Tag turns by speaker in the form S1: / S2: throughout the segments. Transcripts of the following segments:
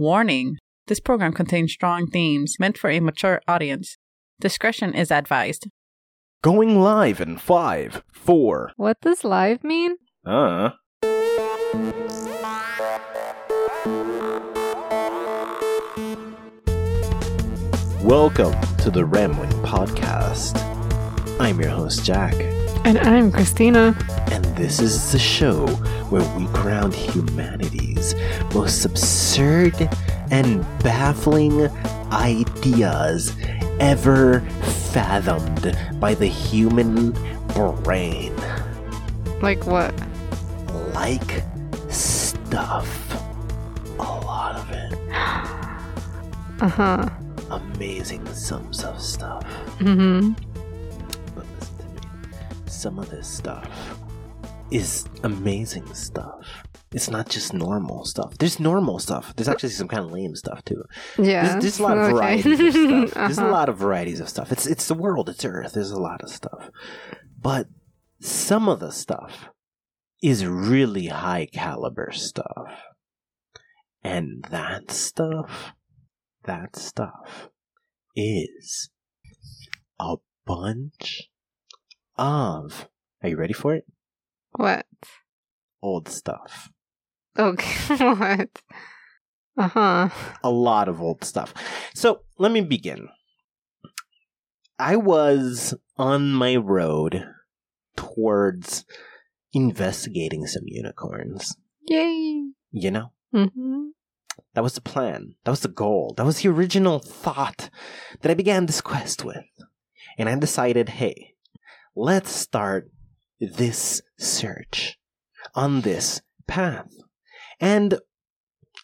S1: Warning this program contains strong themes meant for a mature audience. Discretion is advised.
S2: Going live in five, four,
S3: What does live mean?
S2: uh. Welcome to the Rambling Podcast. I'm your host, Jack,
S3: And I'm Christina.
S2: and this is the show where we ground humanity's most absurd and baffling ideas ever fathomed by the human brain.
S3: Like what?
S2: like stuff. A lot of it.
S3: Uh huh.
S2: Amazing sums of stuff. To me. Some of this stuff is amazing stuff. It's not just normal stuff. There's normal stuff. There's actually some kind of lame stuff too.
S3: Yeah.
S2: There's, there's a lot of
S3: okay.
S2: varieties of stuff. There's a
S3: Uh-huh.
S2: lot of varieties of stuff. It's it's the world. It's Earth. There's a lot of stuff, but some of the stuff is really high caliber stuff, and that stuff, that stuff, is a bunch of. Are you ready for it?
S3: What?
S2: Old stuff.
S3: Okay. what? Uh huh.
S2: a lot of old stuff. So let me begin. I was on my road towards investigating some unicorns.
S3: Yay.
S2: You know,
S3: Mm-hmm.
S2: that was the plan. That was the goal. That was the original thought that I began this quest with. And I decided, hey, let's start this search on this path. And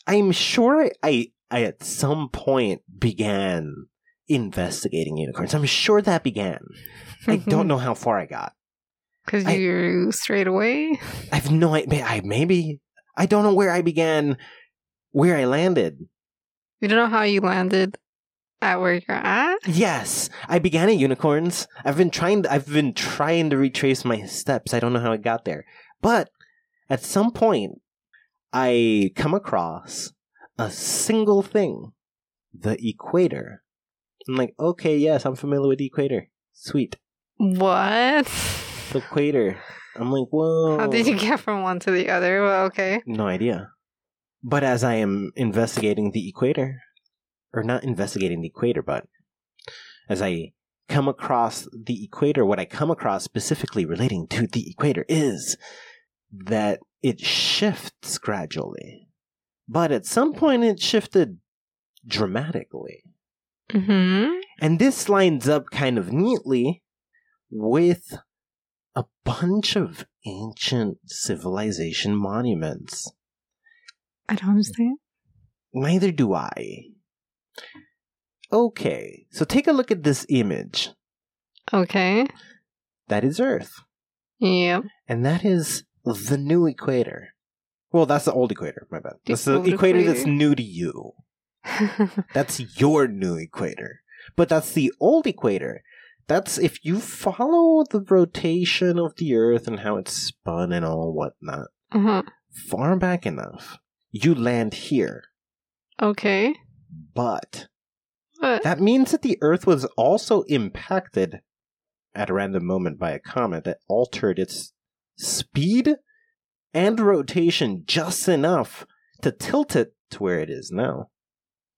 S2: I'm sure I, I at some point began investigating unicorns. I'm sure that began. I don't know how far I got.
S3: Because you straight away.
S2: I have no idea. I maybe I don't know where I began, where I landed.
S3: You don't know how you landed at where you're at.
S2: Yes, I began at unicorns. I've been trying. To, I've been trying to retrace my steps. I don't know how I got there, but at some point, I come across a single thing: the equator. I'm like, okay, yes, I'm familiar with the equator. Sweet,
S3: What?
S2: the equator. I'm like, whoa.
S3: How did you get from one to the other? Well, okay.
S2: No idea. But as I am investigating the equator, or not investigating the equator, but as I come across the equator, what I come across specifically relating to the equator is that it shifts gradually. But at some point it shifted dramatically.
S3: Mm-hmm.
S2: And this lines up kind of neatly with a bunch of ancient civilization monuments.
S3: I don't understand.
S2: Neither do I. Okay, so take a look at this image.
S3: Okay.
S2: That is Earth.
S3: Yep.
S2: And that is the new equator. Well, that's the old equator, my bad.
S3: The
S2: That's the
S3: old
S2: equator that's new to you. That's your new equator. But that's the old equator. That's if you follow the rotation of the Earth and how it's spun and all whatnot,
S3: uh-huh.
S2: far back enough, you land here.
S3: Okay.
S2: But
S3: What?
S2: That means that the Earth was also impacted at a random moment by a comet that altered its speed and rotation just enough to tilt it to where it is now.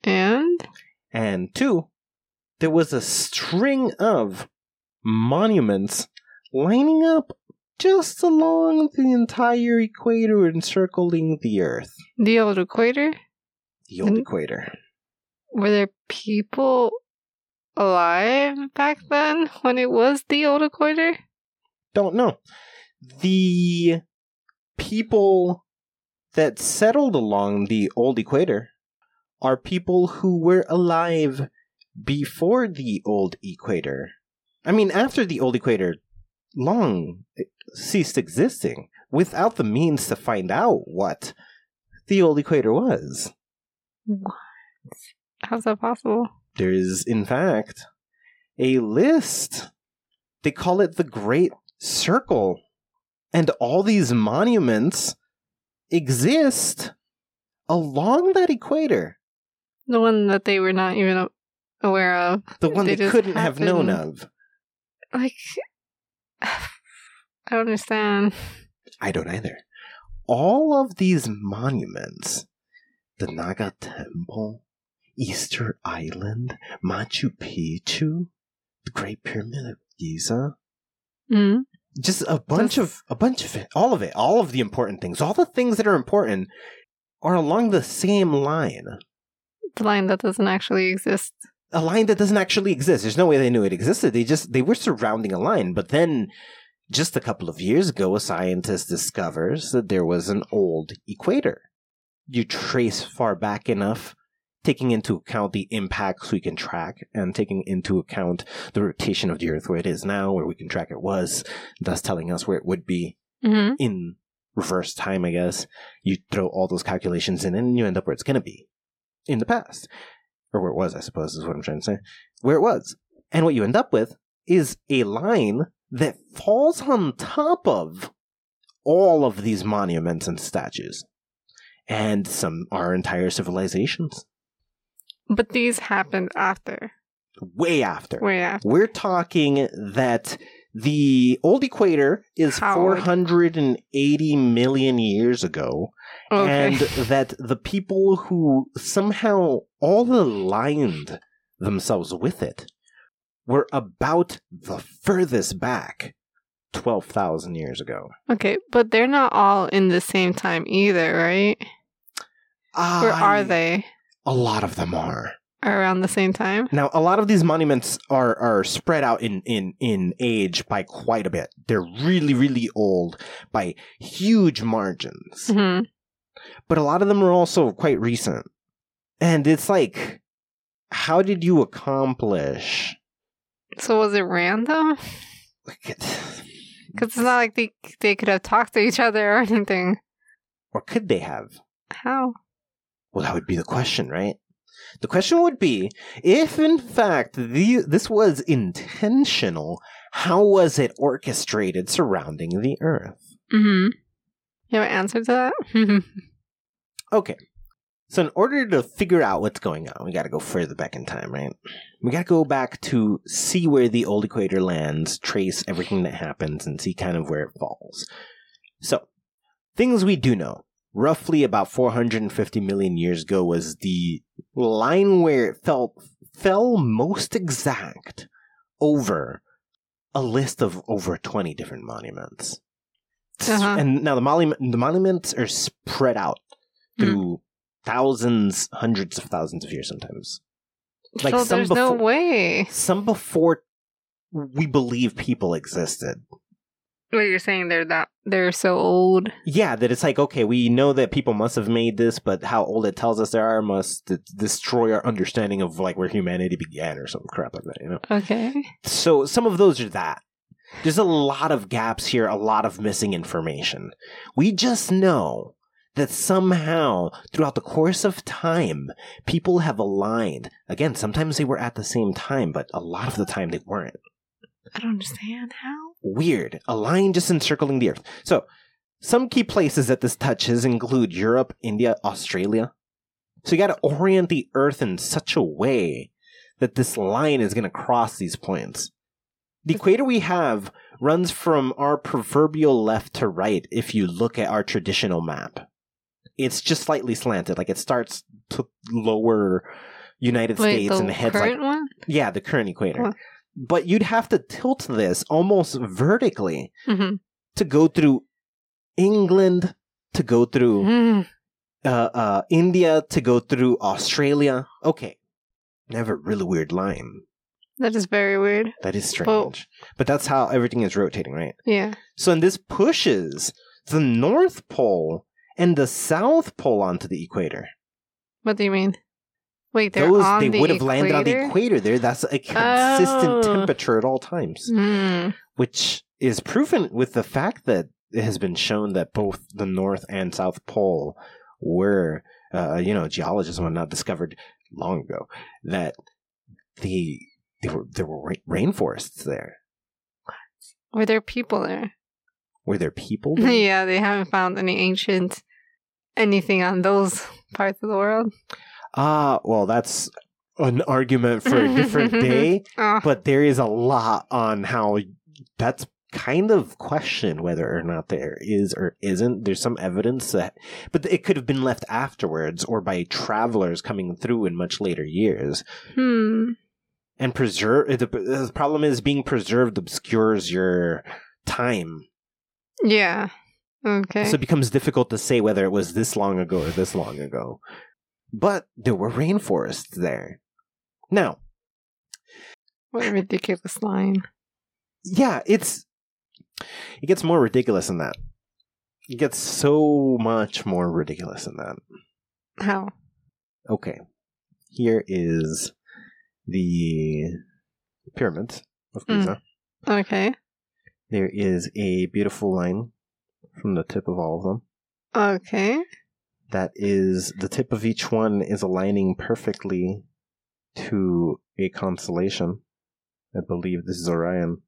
S3: and?
S2: And two, there was a string of monuments lining up just along the entire equator encircling the Earth.
S3: The old equator?
S2: The old equator.
S3: Were there people alive back then when it was the old equator?
S2: Don't know. The people that settled along the old equator are people who were alive before the old equator. I mean, after the old equator long ceased existing without the means to find out what the old equator was.
S3: What? How's that possible?
S2: There is, in fact, a list. They call it the Great Circle. And all these monuments exist along that equator.
S3: The one that they were not even aware of.
S2: The one
S3: They
S2: they, couldn't have known of.
S3: Like, I don't understand.
S2: I don't either. All of these monuments, the Naga Temple, Easter Island, Machu Picchu, the Great Pyramid of Giza,
S3: Mm.
S2: just a bunch of a bunch of it, all of it, all of the important things, all the things that are important are along the same line.
S3: The line that doesn't actually exist.
S2: A line that doesn't actually exist. There's no way they knew it existed. They just they were surrounding a line, but then just a couple of years ago, a scientist discovers that there was an old equator. You trace far back enough, taking into account the impacts we can track, and taking into account the rotation of the Earth where it is now, where we can track it was, thus telling us where it would be
S3: hmm
S2: in reverse time, I guess. You throw all those calculations in and you end up where it's going to be in the past. Or where it was, I suppose, is what I'm trying to say. Where it was. And what you end up with is a line that falls on top of all of these monuments and statues. And some are entire civilizations.
S3: But these happened after.
S2: Way after.
S3: Way after.
S2: We're talking that the old equator is
S3: How old?
S2: 480 million years ago,
S3: Okay.
S2: and that the people who somehow all aligned themselves with it were about the furthest back 12,000 years ago.
S3: okay, but they're not all in the same time either, right? Or
S2: I-
S3: are they
S2: A lot of them are.
S3: around the same time?
S2: Now, a lot of these monuments are are spread out in in in age by quite a bit. They're really really old by huge margins.
S3: hmm
S2: But a lot of them are also quite recent. And it's like how did you accomplish
S3: So was it random? Because it's not like they they could have talked to each other or anything.
S2: or could they have?
S3: How?
S2: Well, that would be the question, right? The question would be if, in fact, the, this was intentional, how was it orchestrated surrounding the Earth?
S3: Mm-hmm. You have an answer to that?
S2: Okay. So, in order to figure out what's going on, we got to go further back in time, right? We got to go back to see where the old equator lands, trace everything that happens, and see kind of where it falls. So, things we do know. Roughly about 450 million years ago was the line where it fell, fell most exact over a list of over 20 different monuments.
S3: Uh-huh.
S2: And now the, monument, the monuments are spread out through thousands, hundreds of thousands of years sometimes. Like
S3: so
S2: some
S3: there's no way.
S2: Some before we believe people existed.
S3: What you're saying they're that they're so old.
S2: Yeah, that it's like, okay, we know that people must have made this, but how old it tells us they are must d- destroy our understanding of like where humanity began or some crap like that, you know?
S3: Okay.
S2: So some of those are that. There's a lot of gaps here, a lot of missing information. We just know that somehow, throughout the course of time, people have aligned. Again, sometimes they were at the same time, but a lot of the time they weren't.
S3: I don't understand how.
S2: Weird. A line just encircling the Earth. So, some key places that this touches include Europe, India, Australia. So you gotta orient the Earth in such a way that this line is gonna cross these points. The equator we have runs from our proverbial left to right if you look at our traditional map. It's just slightly slanted, like it starts to lower United
S3: Wait,
S2: States and head's like
S3: one?
S2: yeah, the current equator. But you'd have to tilt this almost vertically
S3: Mm-hmm.
S2: to go through England, to go through
S3: Mm.
S2: uh, uh, India, to go through Australia. Okay. Never really weird line.
S3: That is very weird.
S2: That is strange. but that's how everything is rotating, right?
S3: Yeah.
S2: So, and this pushes the North Pole and the South Pole onto the equator.
S3: What do you mean? Wait, they're
S2: Those they
S3: the
S2: would have landed on the
S3: equator?
S2: there. That's a consistent
S3: Oh.
S2: temperature at all times.
S3: Mm.
S2: which is proven with the fact that it has been shown that both the North and South Pole were, uh, you know, geologists and not discovered long ago that the there were there were rainforests there.
S3: Were there people there?
S2: Were there people? there?
S3: yeah, they haven't found any ancient anything on those parts of the world.
S2: Ah, well, that's an argument for a different day.
S3: Oh,
S2: but there is a lot on how that's kind of questioned whether or not there is or isn't. There's some evidence that, but it could have been left afterwards or by travelers coming through in much later years.
S3: hmm.
S2: And preserve the, the problem is being preserved obscures your time,
S3: Yeah. Okay.
S2: so it becomes difficult to say whether it was this long ago or this long ago. But there were rainforests there. Now,
S3: what a ridiculous line.
S2: yeah, it's it gets more ridiculous than that. It gets so much more ridiculous than that.
S3: How?
S2: Okay, here is the pyramid of
S3: Mm.
S2: Giza.
S3: Okay.
S2: There is a beautiful line from the tip of all of them.
S3: Okay.
S2: That is the tip of each one is aligning perfectly to a constellation. I believe this is Orion.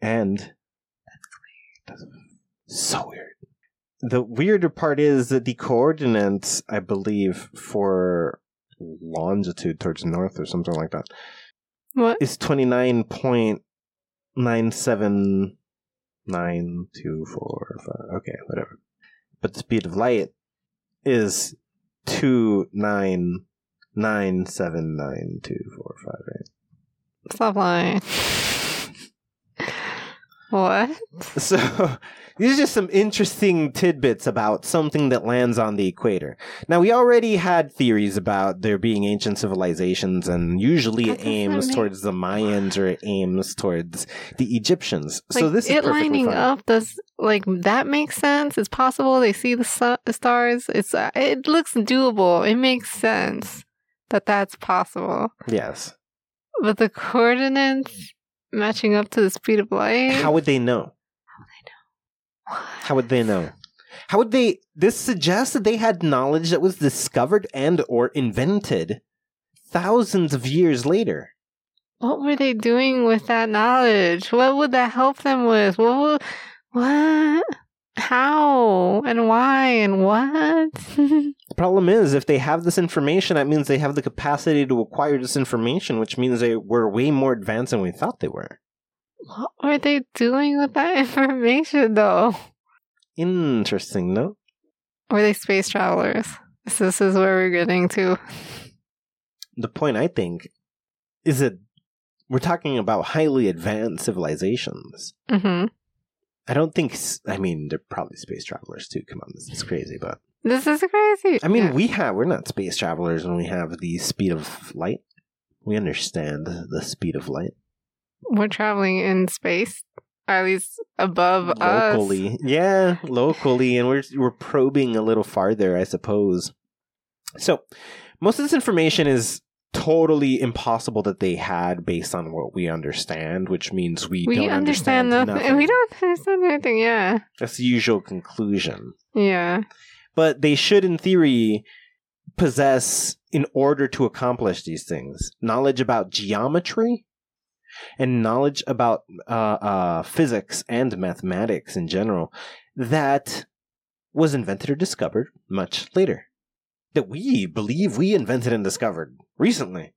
S2: And that's so weird. The weirder part is that the coordinates, I believe, for longitude towards north or something like that
S3: What?
S2: is twenty nine point nine seven nine two four five. Okay, whatever. But the speed of light is two nine nine seven nine two four five eight.
S3: Stop lying. what?
S2: So these are just some interesting tidbits about something that lands on the equator. Now we already had theories about there being ancient civilizations, and usually it aims towards the Mayans or it aims towards the Egyptians. so this is
S3: it lining up does like that makes sense. It's possible they see the, su- the stars. It's uh, it looks doable. It makes sense that that's possible.
S2: Yes.
S3: But the coordinates matching up to the speed of light.
S2: How would they know? How would they know? How would they? This suggests that they had knowledge that was discovered and or invented thousands of years later.
S3: What were they doing with that knowledge? What would that help them with? What? Would, what? How and why and what?
S2: The problem is, if they have this information, that means they have the capacity to acquire this information, which means they were way more advanced than we thought they were.
S3: What were they doing with that information, though?
S2: Interesting, no?
S3: Were they space travelers? This, this is where we're getting to.
S2: The point, I think, is that we're talking about highly advanced civilizations.
S3: hmm
S2: I don't think, I mean, they're probably space travelers too. Come on, this is crazy, but
S3: This is crazy.
S2: I mean,
S3: Yeah.
S2: we have, we're not space travelers when we have the speed of light. We understand the speed of light.
S3: We're traveling in space, at least above us.
S2: locally. Yeah, locally, and we're we're probing a little farther, I suppose. So, most of this information is totally impossible that they had based on what we understand, which means we,
S3: We
S2: don't
S3: understand nothing. We don't understand anything. Yeah.
S2: That's the usual conclusion.
S3: Yeah.
S2: But they should, in theory, possess, in order to accomplish these things, knowledge about geometry and knowledge about uh, uh, physics and mathematics in general that was invented or discovered much later. That we believe we invented and discovered recently.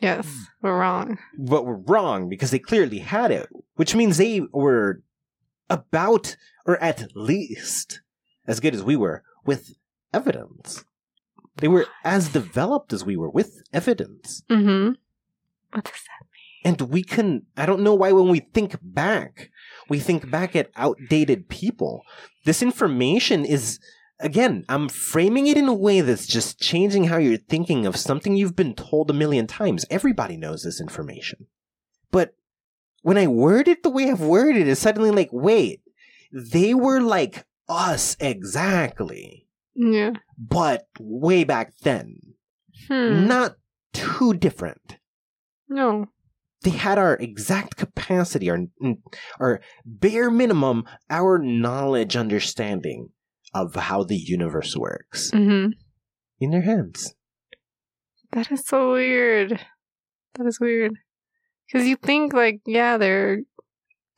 S3: Yes. We're wrong.
S2: But we're wrong because they clearly had it, which means they were about, or at least, as good as we were with evidence. They were as developed as we were with evidence.
S3: Mm-hmm. What does that
S2: And we can, I don't know why when we think back, we think back at outdated people. This information is, again, I'm framing it in a way that's just changing how you're thinking of something you've been told a million times. Everybody knows this information. But when I word it the way I've worded it, it's suddenly like, wait, they were like us exactly.
S3: Yeah.
S2: but way back then.
S3: Hmm.
S2: Not too different
S3: No.
S2: They had our exact capacity, our our bare minimum, our knowledge, understanding of how the universe works
S3: Mm-hmm.
S2: in their hands.
S3: That is so weird. That is weird. Because you think, like, yeah, they're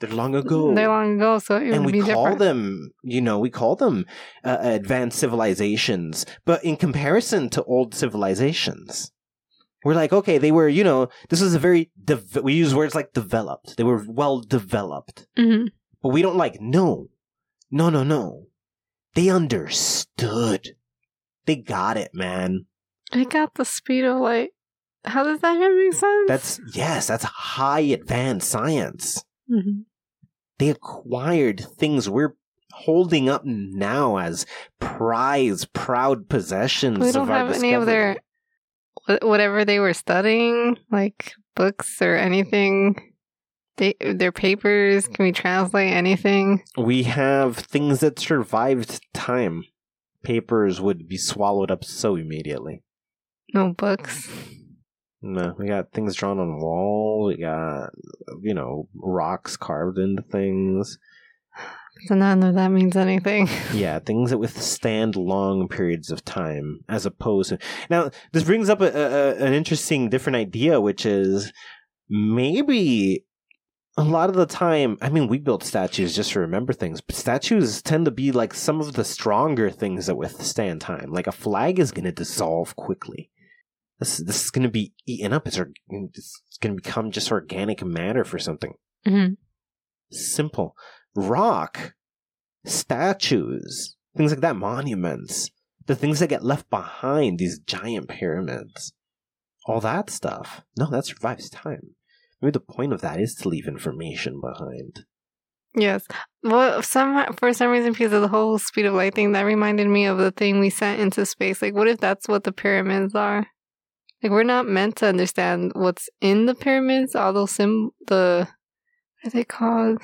S2: They're long ago.
S3: They're long ago, so it
S2: and we call
S3: different.
S2: them, you know, we call them uh, advanced civilizations. But in comparison to old civilizations, we're like, okay, they were, you know, this is a very, de- we use words like developed. They were well developed.
S3: hmm
S2: But we don't like, no, no, no, no. They understood. They got it, man.
S3: They got the speed of light. How does that make sense?
S2: That's, yes, that's high advanced science.
S3: Mhm.
S2: They acquired things we're holding up now as prize, proud possessions.
S3: We don't
S2: of our
S3: have any of their whatever they were studying, like books or anything. They their papers. Can we translate anything?
S2: We have things that survived time. Papers would be swallowed up so immediately.
S3: No books.
S2: No, we got things drawn on the wall. We got, you know, rocks carved into things.
S3: So none of that means anything.
S2: Yeah, things that withstand long periods of time, as opposed to now. This brings up a, a, an interesting, different idea, which is maybe a lot of the time. I mean, we build statues just to remember things, but statues tend to be like some of the stronger things that withstand time. Like a flag is going to dissolve quickly. This this is going to be eaten up. It's, it's going to become just organic matter for something
S3: hmm
S2: simple rock statues things like that monuments the things that get left behind these giant pyramids all that stuff no that survives time maybe the point of that is to leave information behind
S3: Yes. Well, some for some reason, because of the whole speed of light thing, that reminded me of the thing we sent into space. Like, what if that's what the pyramids are? Like, we're not meant to understand what's in the pyramids. All those sim the what are they called?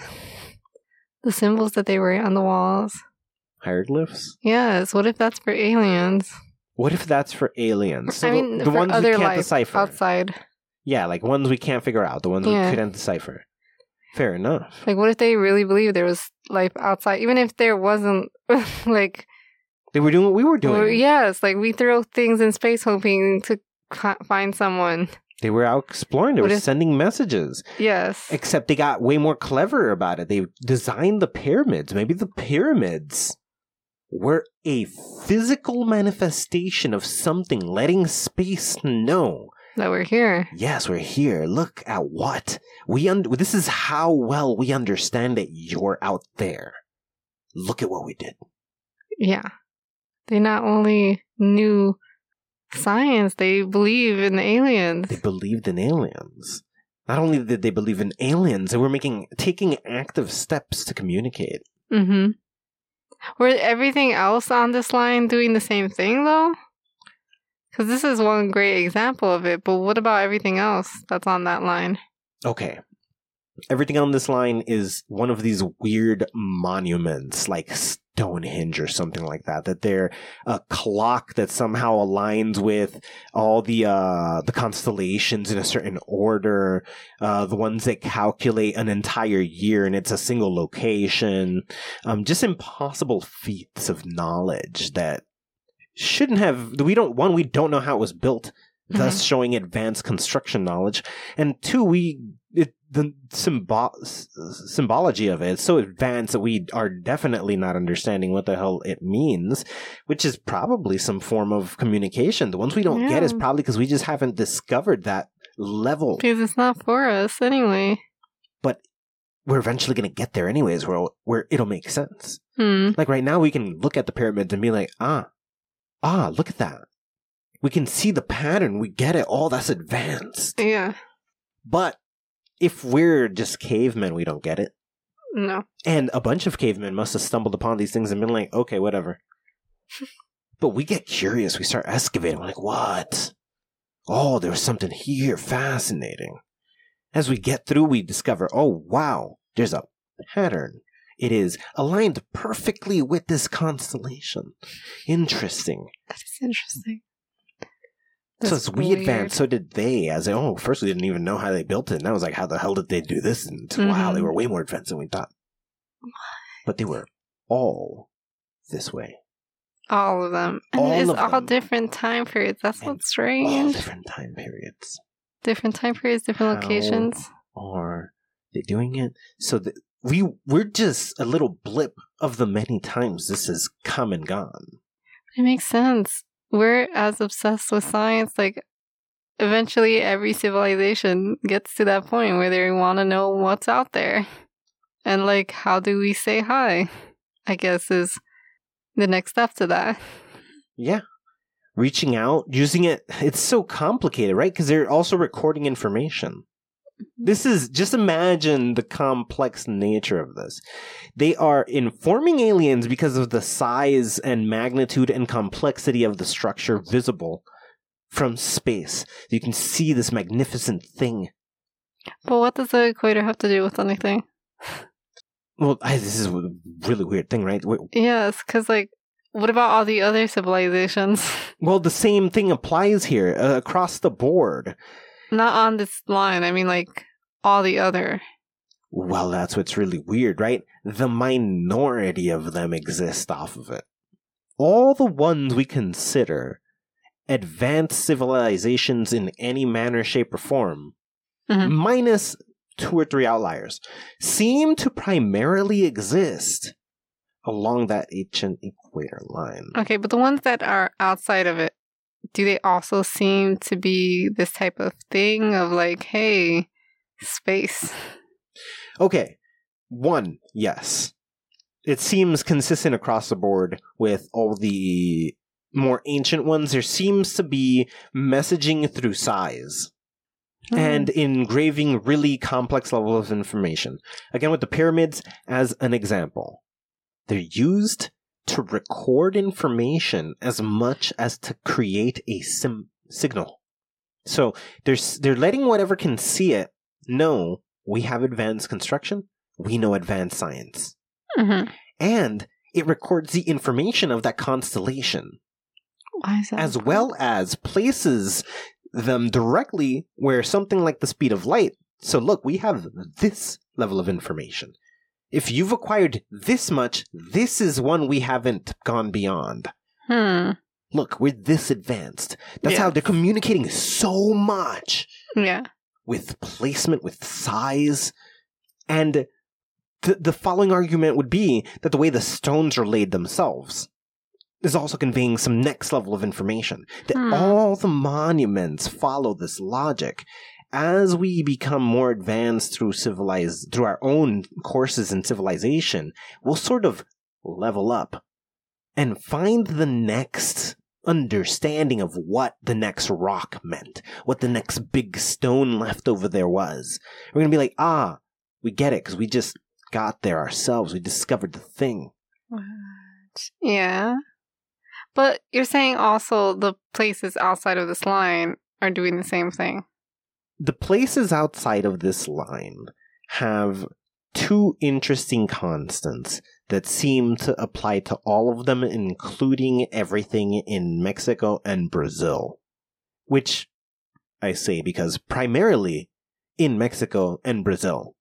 S3: The symbols that they write on the walls.
S2: hieroglyphs
S3: Yes. What if that's for aliens?
S2: what if that's for aliens so
S3: I
S2: the-
S3: mean,
S2: the,
S3: for
S2: ones we can't decipher
S3: outside.
S2: yeah like ones we can't figure out the ones
S3: Yeah.
S2: we couldn't decipher fair enough
S3: Like, what if they really believe there was life outside, even if there wasn't? like,
S2: they were doing what we were doing
S3: yes, like we throw things in space hoping to find someone.
S2: They were out exploring they
S3: What
S2: were
S3: if-
S2: sending messages
S3: Yes.
S2: Except they got way more clever about it. They designed the pyramids. Maybe the pyramids were a physical manifestation of something letting space know.
S3: that we're here.
S2: Yes, we're here. Look at what we un- this is how well we understand that you're out there. Look at what we did.
S3: Yeah. They not only knew science, they believe in aliens.
S2: They believed in aliens. Not only did they believe in aliens, they were making taking active steps to communicate.
S3: Mm-hmm. Were everything else on this line doing the same thing though? Because this is one great example of it, but what about everything else that's on that line?
S2: okay. Everything on this line is one of these weird monuments, like Stonehenge or something like that. That they're a clock that somehow aligns with all the uh, the constellations in a certain order. Uh, the ones that calculate an entire year, and it's a single location. Um, just impossible feats of knowledge that shouldn't have. We don't one. We don't know how it was built thus showing advanced construction knowledge. And two, we it, the symbol symbology of it is so advanced that we are definitely not understanding what the hell it means, which is probably some form of communication. The ones we don't get is probably because we just haven't discovered that level.
S3: Because it's not for us anyway.
S2: But we're eventually going to get there anyways, where where it'll make sense.
S3: Hmm.
S2: Like right now, we can look at the pyramids and be like, ah, ah, look at that. We can see the pattern. We get it. Oh, that's advanced.
S3: Yeah.
S2: But if we're just cavemen, we don't get it.
S3: No.
S2: And a bunch of cavemen must have stumbled upon these things and been like, okay, whatever. but we get curious. We start excavating. We're like, what? Oh, there's something here. Fascinating. As we get through, we discover, oh, wow, there's a pattern. It is aligned perfectly with this constellation. Interesting.
S3: That is interesting.
S2: So as we
S3: weird.
S2: advanced, so did they. As oh, first we didn't even know how they built it, and I was like, how the hell did they do this? And wow, they
S3: Mhm.
S2: were way more advanced than we thought. But they were all this way,
S3: All of them. And
S2: All
S3: it's all
S2: them.
S3: different time periods. That's
S2: And
S3: what's
S2: all
S3: strange.
S2: different time periods.
S3: different time periods, different
S2: How-
S3: locations.
S2: Are they doing it? So the we we're just a little blip of the many times this has come and gone.
S3: It makes sense. We're as obsessed with science, like eventually every civilization gets to that point where they want to know what's out there. And like how do we say hi? I guess is the next step to that.
S2: Yeah. Reaching out, using it, it's so complicated, right? Because they're also recording information. This is just imagine the complex nature of this. They are informing aliens because of the size and magnitude and complexity of the structure visible from space. You can see this magnificent thing.
S3: But what does the equator have to do with anything?
S2: Well, I, this is a really weird thing, right? Wait,
S3: Yes, because like, what about all the other civilizations?
S2: Well, the same thing applies here uh, across the board.
S3: Not on this line. I mean, like all the other.
S2: Well, that's what's really weird, right? The minority of them exist off of it. All the ones we consider advanced civilizations in any manner, shape, or form,
S3: Mhm.
S2: minus two or three outliers, seem to primarily exist along that ancient equator line.
S3: Okay, but the ones that are outside of it, do they also seem to be this type of thing of like, hey, space?
S2: Okay, one, yes. It seems consistent across the board with all the more ancient ones. There seems to be messaging through size
S3: Hmm.
S2: and engraving really complex levels of information. Again, with the pyramids as an example, they're used to record information as much as to create a sim- signal. So they're, they're letting whatever can see it know we have advanced construction, we know advanced science.
S3: Mhm.
S2: And it records the information of that constellation
S3: that?
S2: as well as places them directly where something like the speed of light. So look, we have this level of information. If you've acquired this much, this is one we haven't gone beyond.
S3: Hmm.
S2: Look, we're this advanced. That's
S3: Yeah.
S2: how they're communicating so much
S3: Yeah.
S2: with placement, with size. And the, the following argument would be that the way the stones are laid themselves is also conveying some next level of information. That
S3: Hmm.
S2: all the monuments follow this logic. As we become more advanced through civilized, through our own courses in civilization, we'll sort of level up and find the next understanding of what the next rock meant, what the next big stone left over there was. We're going to be like, ah, we get it because we just got there ourselves. We discovered the thing.
S3: What? Yeah. But you're saying also the places outside of this line are doing the same thing.
S2: The places outside of this line have two interesting constants that seem to apply to all of them, including everything in Mexico and Brazil. Which I say because primarily in Mexico and Brazil.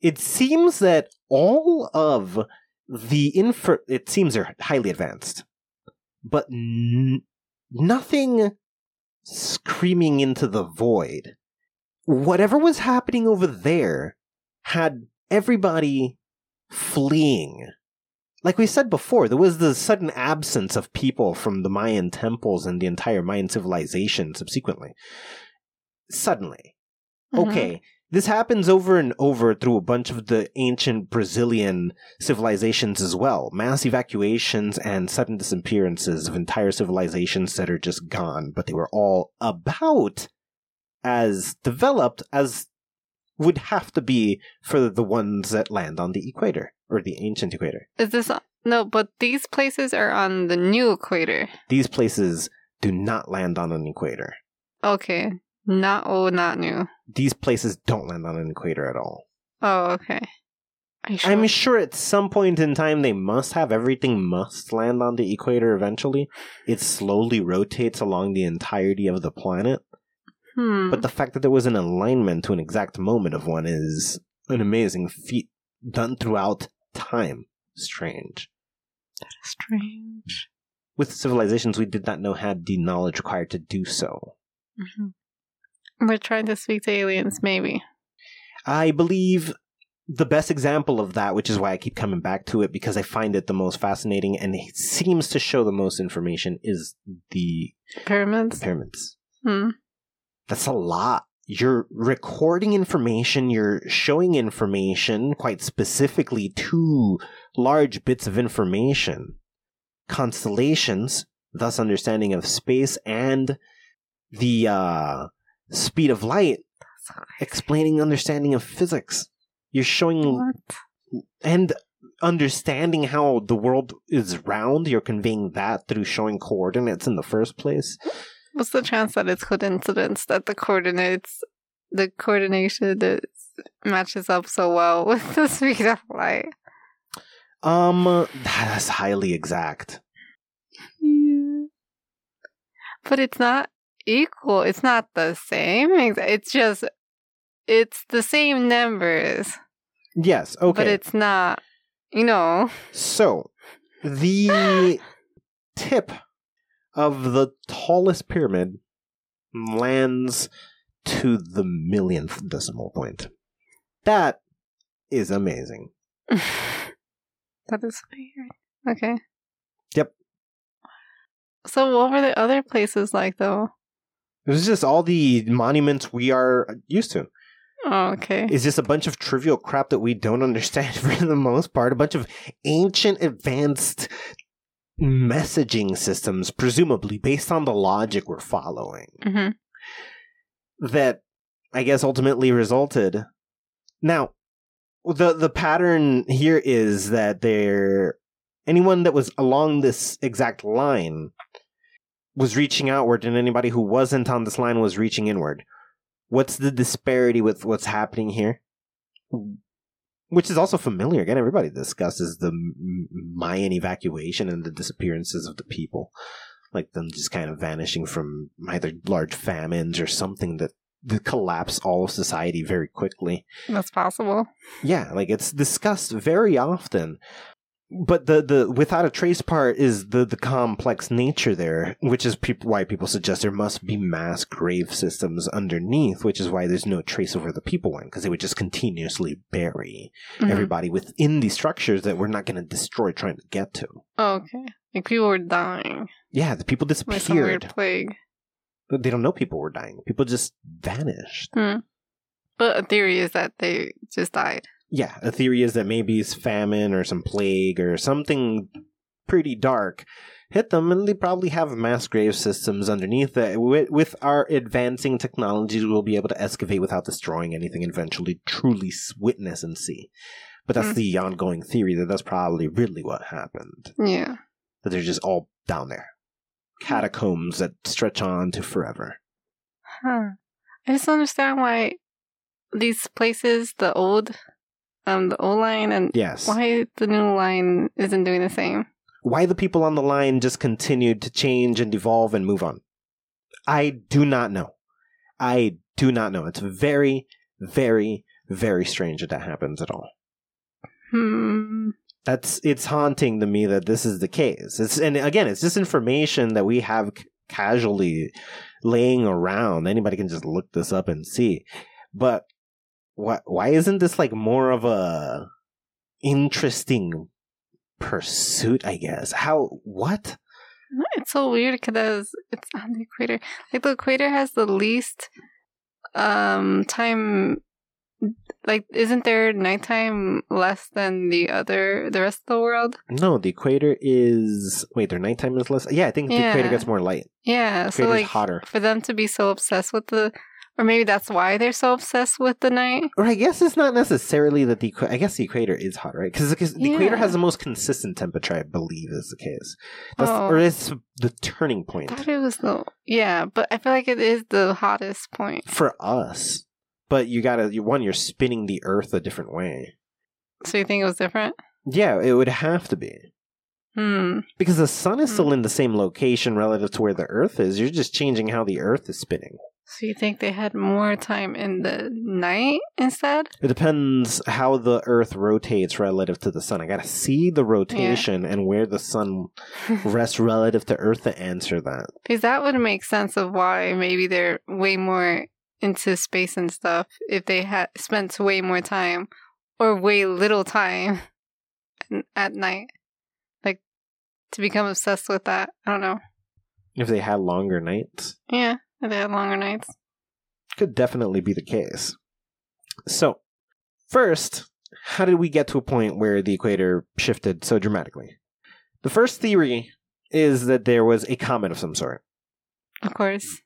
S2: It seems that all of the info, it seems they're highly advanced, but n- nothing screaming into the void. Whatever was happening over there had everybody fleeing. Like we said before, there was the sudden absence of people from the Mayan temples and the entire Mayan civilization subsequently. Suddenly.
S3: Mhm.
S2: Okay, this happens over and over through a bunch of the ancient Brazilian civilizations as well. Mass evacuations and sudden disappearances of entire civilizations that are just gone, but they were all about as developed as would have to be for the ones that land on the equator or the ancient equator.
S3: Is this no? But these places are on the new equator.
S2: These places do not land on an equator.
S3: Okay, not oh, not new.
S2: These places don't land on an equator at all.
S3: Oh, okay. Sure?
S2: I'm sure at some point in time they must have everything must land on the equator eventually. It slowly rotates along the entirety of the planet.
S3: hmm.
S2: But the fact that there was an alignment to an exact moment of one is an amazing feat done throughout time. Strange.
S3: strange.
S2: With civilizations we did not know had the knowledge required to do so.
S3: Mhm. We're trying to speak to aliens, maybe.
S2: I believe the best example of that, which is why I keep coming back to it because I find it the most fascinating and it seems to show the most information, is the
S3: Pyramids.
S2: pyramids.
S3: Hmm.
S2: That's a lot. You're recording information, you're showing information, quite specifically to large bits of information. Constellations, thus understanding of space and the uh, speed of light, explaining understanding of physics. You're showing
S3: What?
S2: and understanding how the world is round, you're conveying that through showing coordinates in the first place.
S3: What's the chance that it's coincidence that the coordinates, the coordination is, matches up so well with the speed of light?
S2: Um, that's highly exact.
S3: Yeah. But it's not equal. It's not the same. It's just, it's the same numbers,
S2: Yes, okay.
S3: but it's not, you know.
S2: So, the tip of the tallest pyramid lands to the millionth decimal point. That is amazing.
S3: that is weird. Okay.
S2: Yep.
S3: So, what were the other places like, though?
S2: It was just all the monuments we are used to.
S3: Oh, okay.
S2: It's just a bunch of trivial crap that we don't understand for the most part. A bunch of ancient, advanced messaging systems, presumably based on the logic we're following.
S3: hmm
S2: that I guess ultimately resulted. Now, the the pattern here is that there anyone that was along this exact line was reaching outward and anybody who wasn't on this line was reaching inward. What's the disparity with what's happening here? Which is also familiar. Again, everybody discusses the Mayan evacuation and the disappearances of the people like them just kind of vanishing from either large famines or something that, collapse all of society very quickly.
S3: That's possible.
S2: Yeah, like it's discussed very often. But the, the without a trace part is the, the complex nature there, which is peop why people suggest there must be mass grave systems underneath, which is why there's no trace of where the people went because they would just continuously bury
S3: Mhm.
S2: everybody within these structures that we're not going to destroy trying to get to.
S3: Oh, okay. Like people were dying.
S2: Yeah, the people
S3: Like some weird
S2: disappeared.
S3: plague.
S2: But they don't know people were dying. People just vanished.
S3: But a theory is that they just died.
S2: Yeah, a theory is that maybe it's famine or some plague or something pretty dark hit them, and they probably have mass grave systems underneath that. With, with our advancing technologies, we'll be able to excavate without destroying anything and eventually truly witness and see. But that's
S3: Hmm.
S2: the ongoing theory that that's probably really what happened.
S3: Yeah.
S2: That they're just all down there. Catacombs that stretch on to forever.
S3: Huh. I just don't understand why these places, the old, um, the old line, and
S2: Yes.
S3: why the new line isn't doing the same.
S2: why the people on the line just continued to change and evolve and move on. I do not know. I do not know. It's very, very, very strange that that happens at all.
S3: Hmm.
S2: That's it's haunting to me that this is the case. It's and again, it's just information that we have c- casually laying around. Anybody can just look this up and see. But why why isn't this like more of a interesting pursuit? I guess how what
S3: It's so weird because it's on the equator. Like the equator has the least um time. Like, isn't there nighttime less than the other the rest of the world?
S2: No, the equator is wait. Their nighttime is less. Yeah, I think the equator gets more light.
S3: Yeah. So like
S2: hotter.
S3: for them to be so obsessed with the, or maybe that's why they're so obsessed with the night.
S2: Or I guess it's not necessarily that the I guess the equator is hot, right? Because the equator has the most consistent temperature, I believe, is the case. That's,
S3: Oh.
S2: Or it's the turning point
S3: I thought it was the yeah, but I feel like it is the hottest point.
S2: for us. But you gotta you, one, you're spinning the Earth a different way.
S3: So you think it was different?
S2: Yeah, it would have to be
S3: Hmm.
S2: because the sun is
S3: Hmm.
S2: still in the same location relative to where the Earth is. You're just changing how the Earth is spinning.
S3: So you think they had more time in the night instead?
S2: It depends how the Earth rotates relative to the sun. I gotta see the rotation and where the sun rests relative to Earth to answer that.
S3: Because that would make sense of why maybe they're way more into space and stuff if they had spent way more time or way little time at night. Like to become obsessed with that. I don't know.
S2: If they had longer nights,
S3: Yeah, if they had longer nights.
S2: could definitely be the case. So, first, how did we get to a point where the equator shifted so dramatically? The first theory is that there was a comet of some sort
S3: Of course.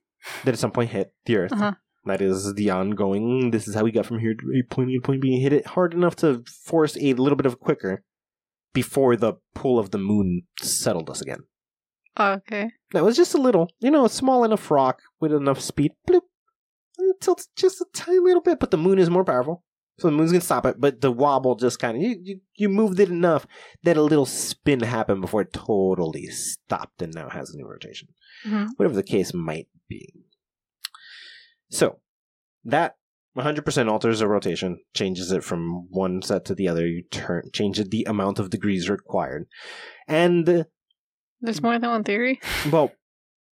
S2: that at some point hit the Earth.
S3: Uh-huh.
S2: That is the ongoing. This is how we got from here to a point A to point B. Hit it hard enough to force a little bit of quicker before the pull of the moon settled us again.
S3: Oh, okay.
S2: That was just a little, you know, a small enough rock with enough speed. Bloop. It tilts just a tiny little bit, but the moon is more powerful. So the moon's gonna stop it, but the wobble just kind of you, you you moved it enough that a little spin happened before it totally stopped and now has a new rotation.
S3: Mhm.
S2: Whatever the case might be. So that 100% alters the rotation, changes it from one set to the other. You turn change the amount of degrees required, and
S3: There's more than one theory.
S2: well,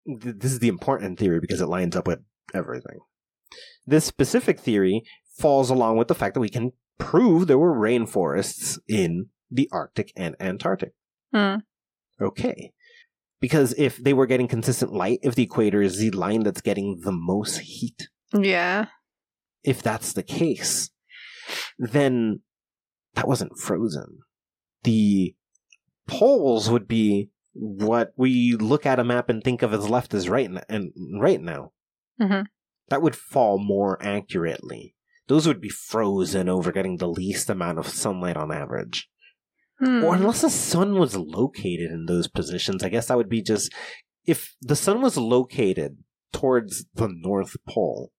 S2: th- this is the important theory because it lines up with everything. This specific theory falls along with the fact that we can prove there were rainforests in the Arctic and Antarctic.
S3: Hmm.
S2: Okay. Because if they were getting consistent light, if the equator is the line that's getting the most heat,
S3: Yeah.
S2: if that's the case, then that wasn't frozen. The poles would be what we look at a map and think of as left as right n- and right now.
S3: Mhm.
S2: That would fall more accurately. Those would be frozen over getting the least amount of sunlight on average.
S3: Hmm.
S2: Or unless the sun was located in those positions, I guess that would be just if the sun was located towards the North Pole,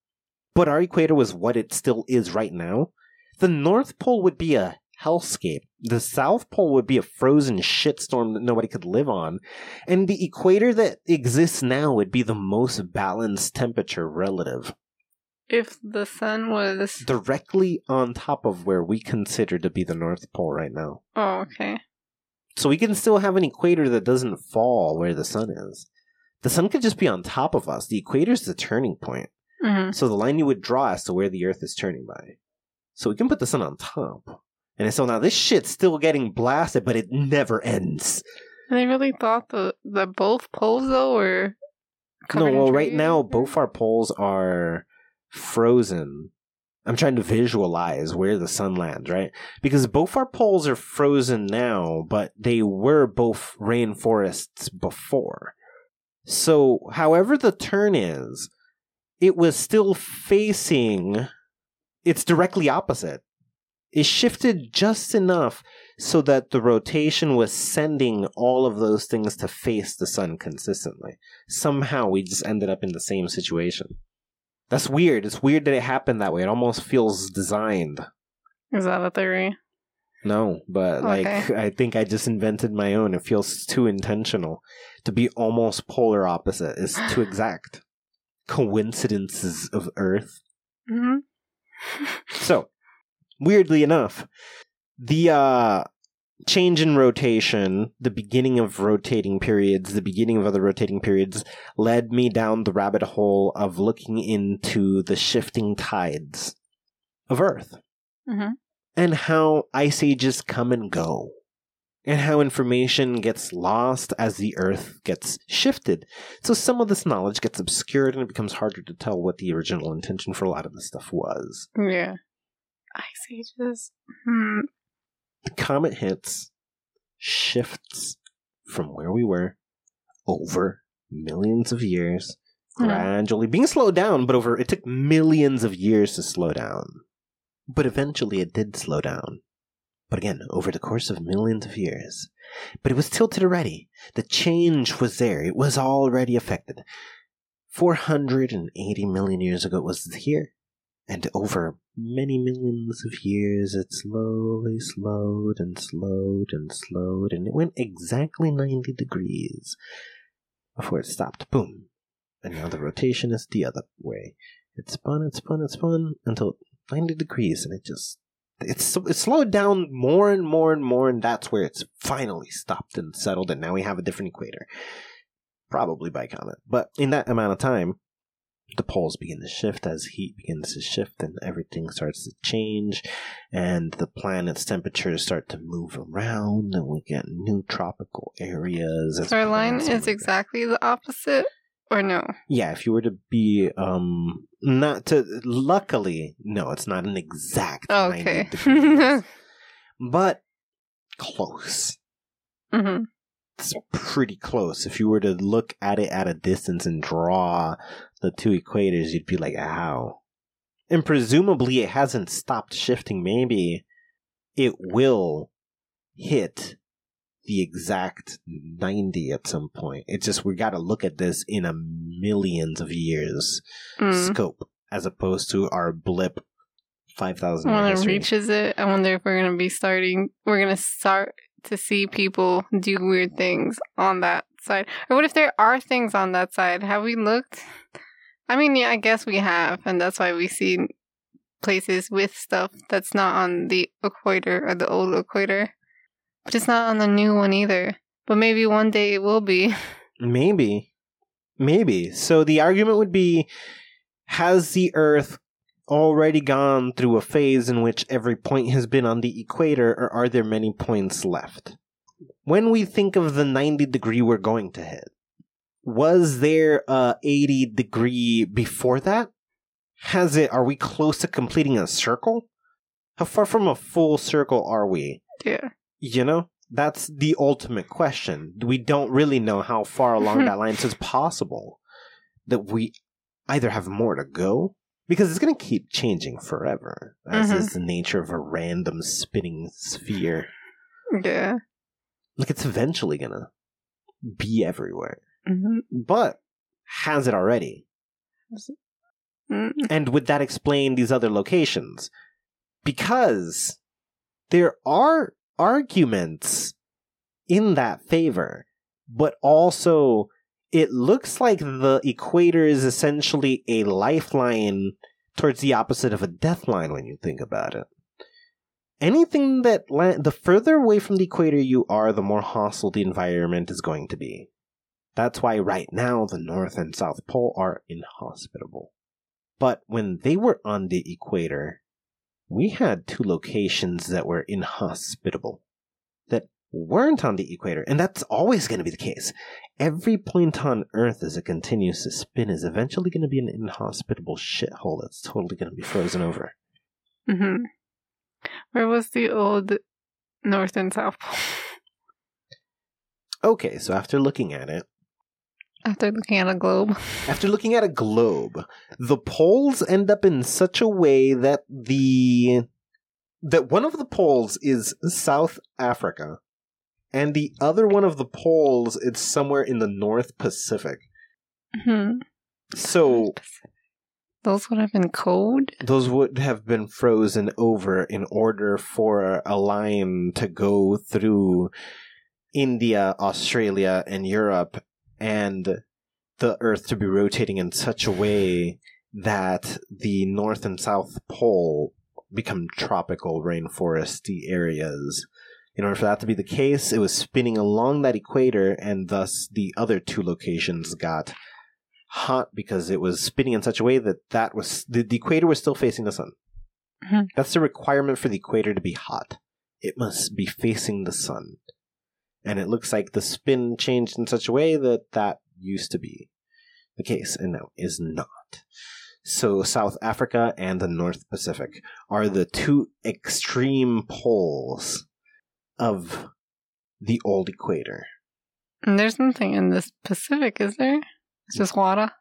S2: but our equator was what it still is right now, the North Pole would be a hellscape. The South Pole would be a frozen shitstorm that nobody could live on. And the equator that exists now would be the most balanced temperature relative,
S3: If the sun was.
S2: directly on top of where we consider to be the North Pole right now.
S3: Oh, okay.
S2: So we can still have an equator that doesn't fall where the sun is. The sun could just be on top of us. The equator is the turning point.
S3: hmm
S2: So the line you would draw as to where the Earth is turning by. So we can put the sun on top. And so now this shit's still getting blasted, but it never ends.
S3: They really thought the, that both poles, though, were.
S2: no, well, right now both our poles are frozen. I'm trying to visualize where the sun lands, right? Because both our poles are frozen now, but they were both rainforests before. So, however the turn is, it was still facing it's directly opposite. It shifted just enough so that the rotation was sending all of those things to face the sun consistently somehow we just ended up in the same situation. That's weird. It's weird that it happened that way. It almost feels designed.
S3: Is that a theory?
S2: No, but like I think I just invented my own. It feels too intentional to be almost polar opposite. It's too exact. Coincidences of Earth.
S3: hmm
S2: So, weirdly enough, the uh change in rotation, the beginning of rotating periods, the beginning of other rotating periods led me down the rabbit hole of looking into the shifting tides of Earth
S3: hmm
S2: and how ice ages come and go. And how information gets lost as the Earth gets shifted. So some of this knowledge gets obscured and it becomes harder to tell what the original intention for a lot of this stuff was.
S3: Yeah. Ice ages. Hmm.
S2: the comet hits, shifts from where we were over millions of years,
S3: Hmm.
S2: gradually being slowed down, but over it took millions of years to slow down. But eventually it did slow down. But again, over the course of millions of years. But it was tilted already. The change was there. It was already affected. 480 million years ago it was here. And over many millions of years, it slowly slowed and slowed and slowed, and it went exactly 90 degrees before it stopped. Boom. And now the rotation is the other way. It spun, it spun, it spun until 90 degrees, and it just. It's, it slowed down more and more and more, and that's where it's finally stopped and settled, and now we have a different equator. Probably by comet. But in that amount of time, the poles begin to shift as heat begins to shift and everything starts to change and the planet's temperatures start to move around and we get new tropical areas
S3: So our line is exactly the opposite, or no?
S2: yeah if you were to be um not to luckily no it's not an exact 90
S3: Okay.
S2: degrees, but close
S3: hmm
S2: it's pretty close. If you were to look at it at a distance and draw the two equators, you'd be like, "Ow!" And presumably, it hasn't stopped shifting. Maybe it will hit the exact ninety at some point. It's just we got to look at this in a millions of years
S3: Mm.
S2: scope, as opposed to our blip five thousand.
S3: When it reaches it, I wonder if we're gonna be starting. We're gonna start to see people do weird things on that side, or what if there are things on that side? Have we looked? I mean, yeah, I guess we have, and that's why we see places with stuff that's not on the equator or the old equator, but it's not on the new one either. But maybe one day it will be.
S2: Maybe. Maybe. So the argument would be has the Earth already gone through a phase in which every point has been on the equator, or are there many points left? When we think of the 90 degree we're going to hit, was there a 80 degree before that? Has it, are we close to completing a circle? How far from a full circle are we?
S3: Yeah.
S2: You know, that's the ultimate question. We don't really know how far along that line. So it's possible that we either have more to go because it's going to keep changing forever, as
S3: Mhm.
S2: is the nature of a random spinning sphere.
S3: Yeah.
S2: Like it's eventually going to be everywhere.
S3: Hmm
S2: But has it already?
S3: mm
S2: And would that explain these other locations? Because there are arguments in that favor, but also it looks like the equator is essentially a lifeline towards the opposite of a death line when you think about it. Anything that la- the further away from the equator you are, the more hostile the environment is going to be. That's why right now the North and South Pole are inhospitable. But when they were on the equator, we had two locations that were inhospitable that weren't on the equator, and that's always going to be the case. Every point on Earth as it continues to spin is eventually going to be an inhospitable shithole that's totally going to be frozen over.
S3: hmm Where was the old North and South Pole?
S2: Okay, so after looking at it,
S3: After looking at a globe.
S2: After looking at a globe, the poles end up in such a way that the that one of the poles is South Africa and the other one of the poles is somewhere in the North Pacific.
S3: hmm
S2: So
S3: Those would have been cold.
S2: those would have been frozen over in order for a line to go through India, Australia, and Europe, and the Earth to be rotating in such a way that the North and South Pole become tropical rainforesty areas. In order for that to be the case, it was spinning along that equator, and thus the other two locations got hot because it was spinning in such a way that that was the, the equator was still facing the sun.
S3: Mhm.
S2: That's the requirement for the equator to be hot. It must be facing the sun, and it looks like the spin changed in such a way that that used to be the case, and now is not. So South Africa and the North Pacific are the two extreme poles of the old equator.
S3: And there's nothing in this Pacific, is there? It's just water.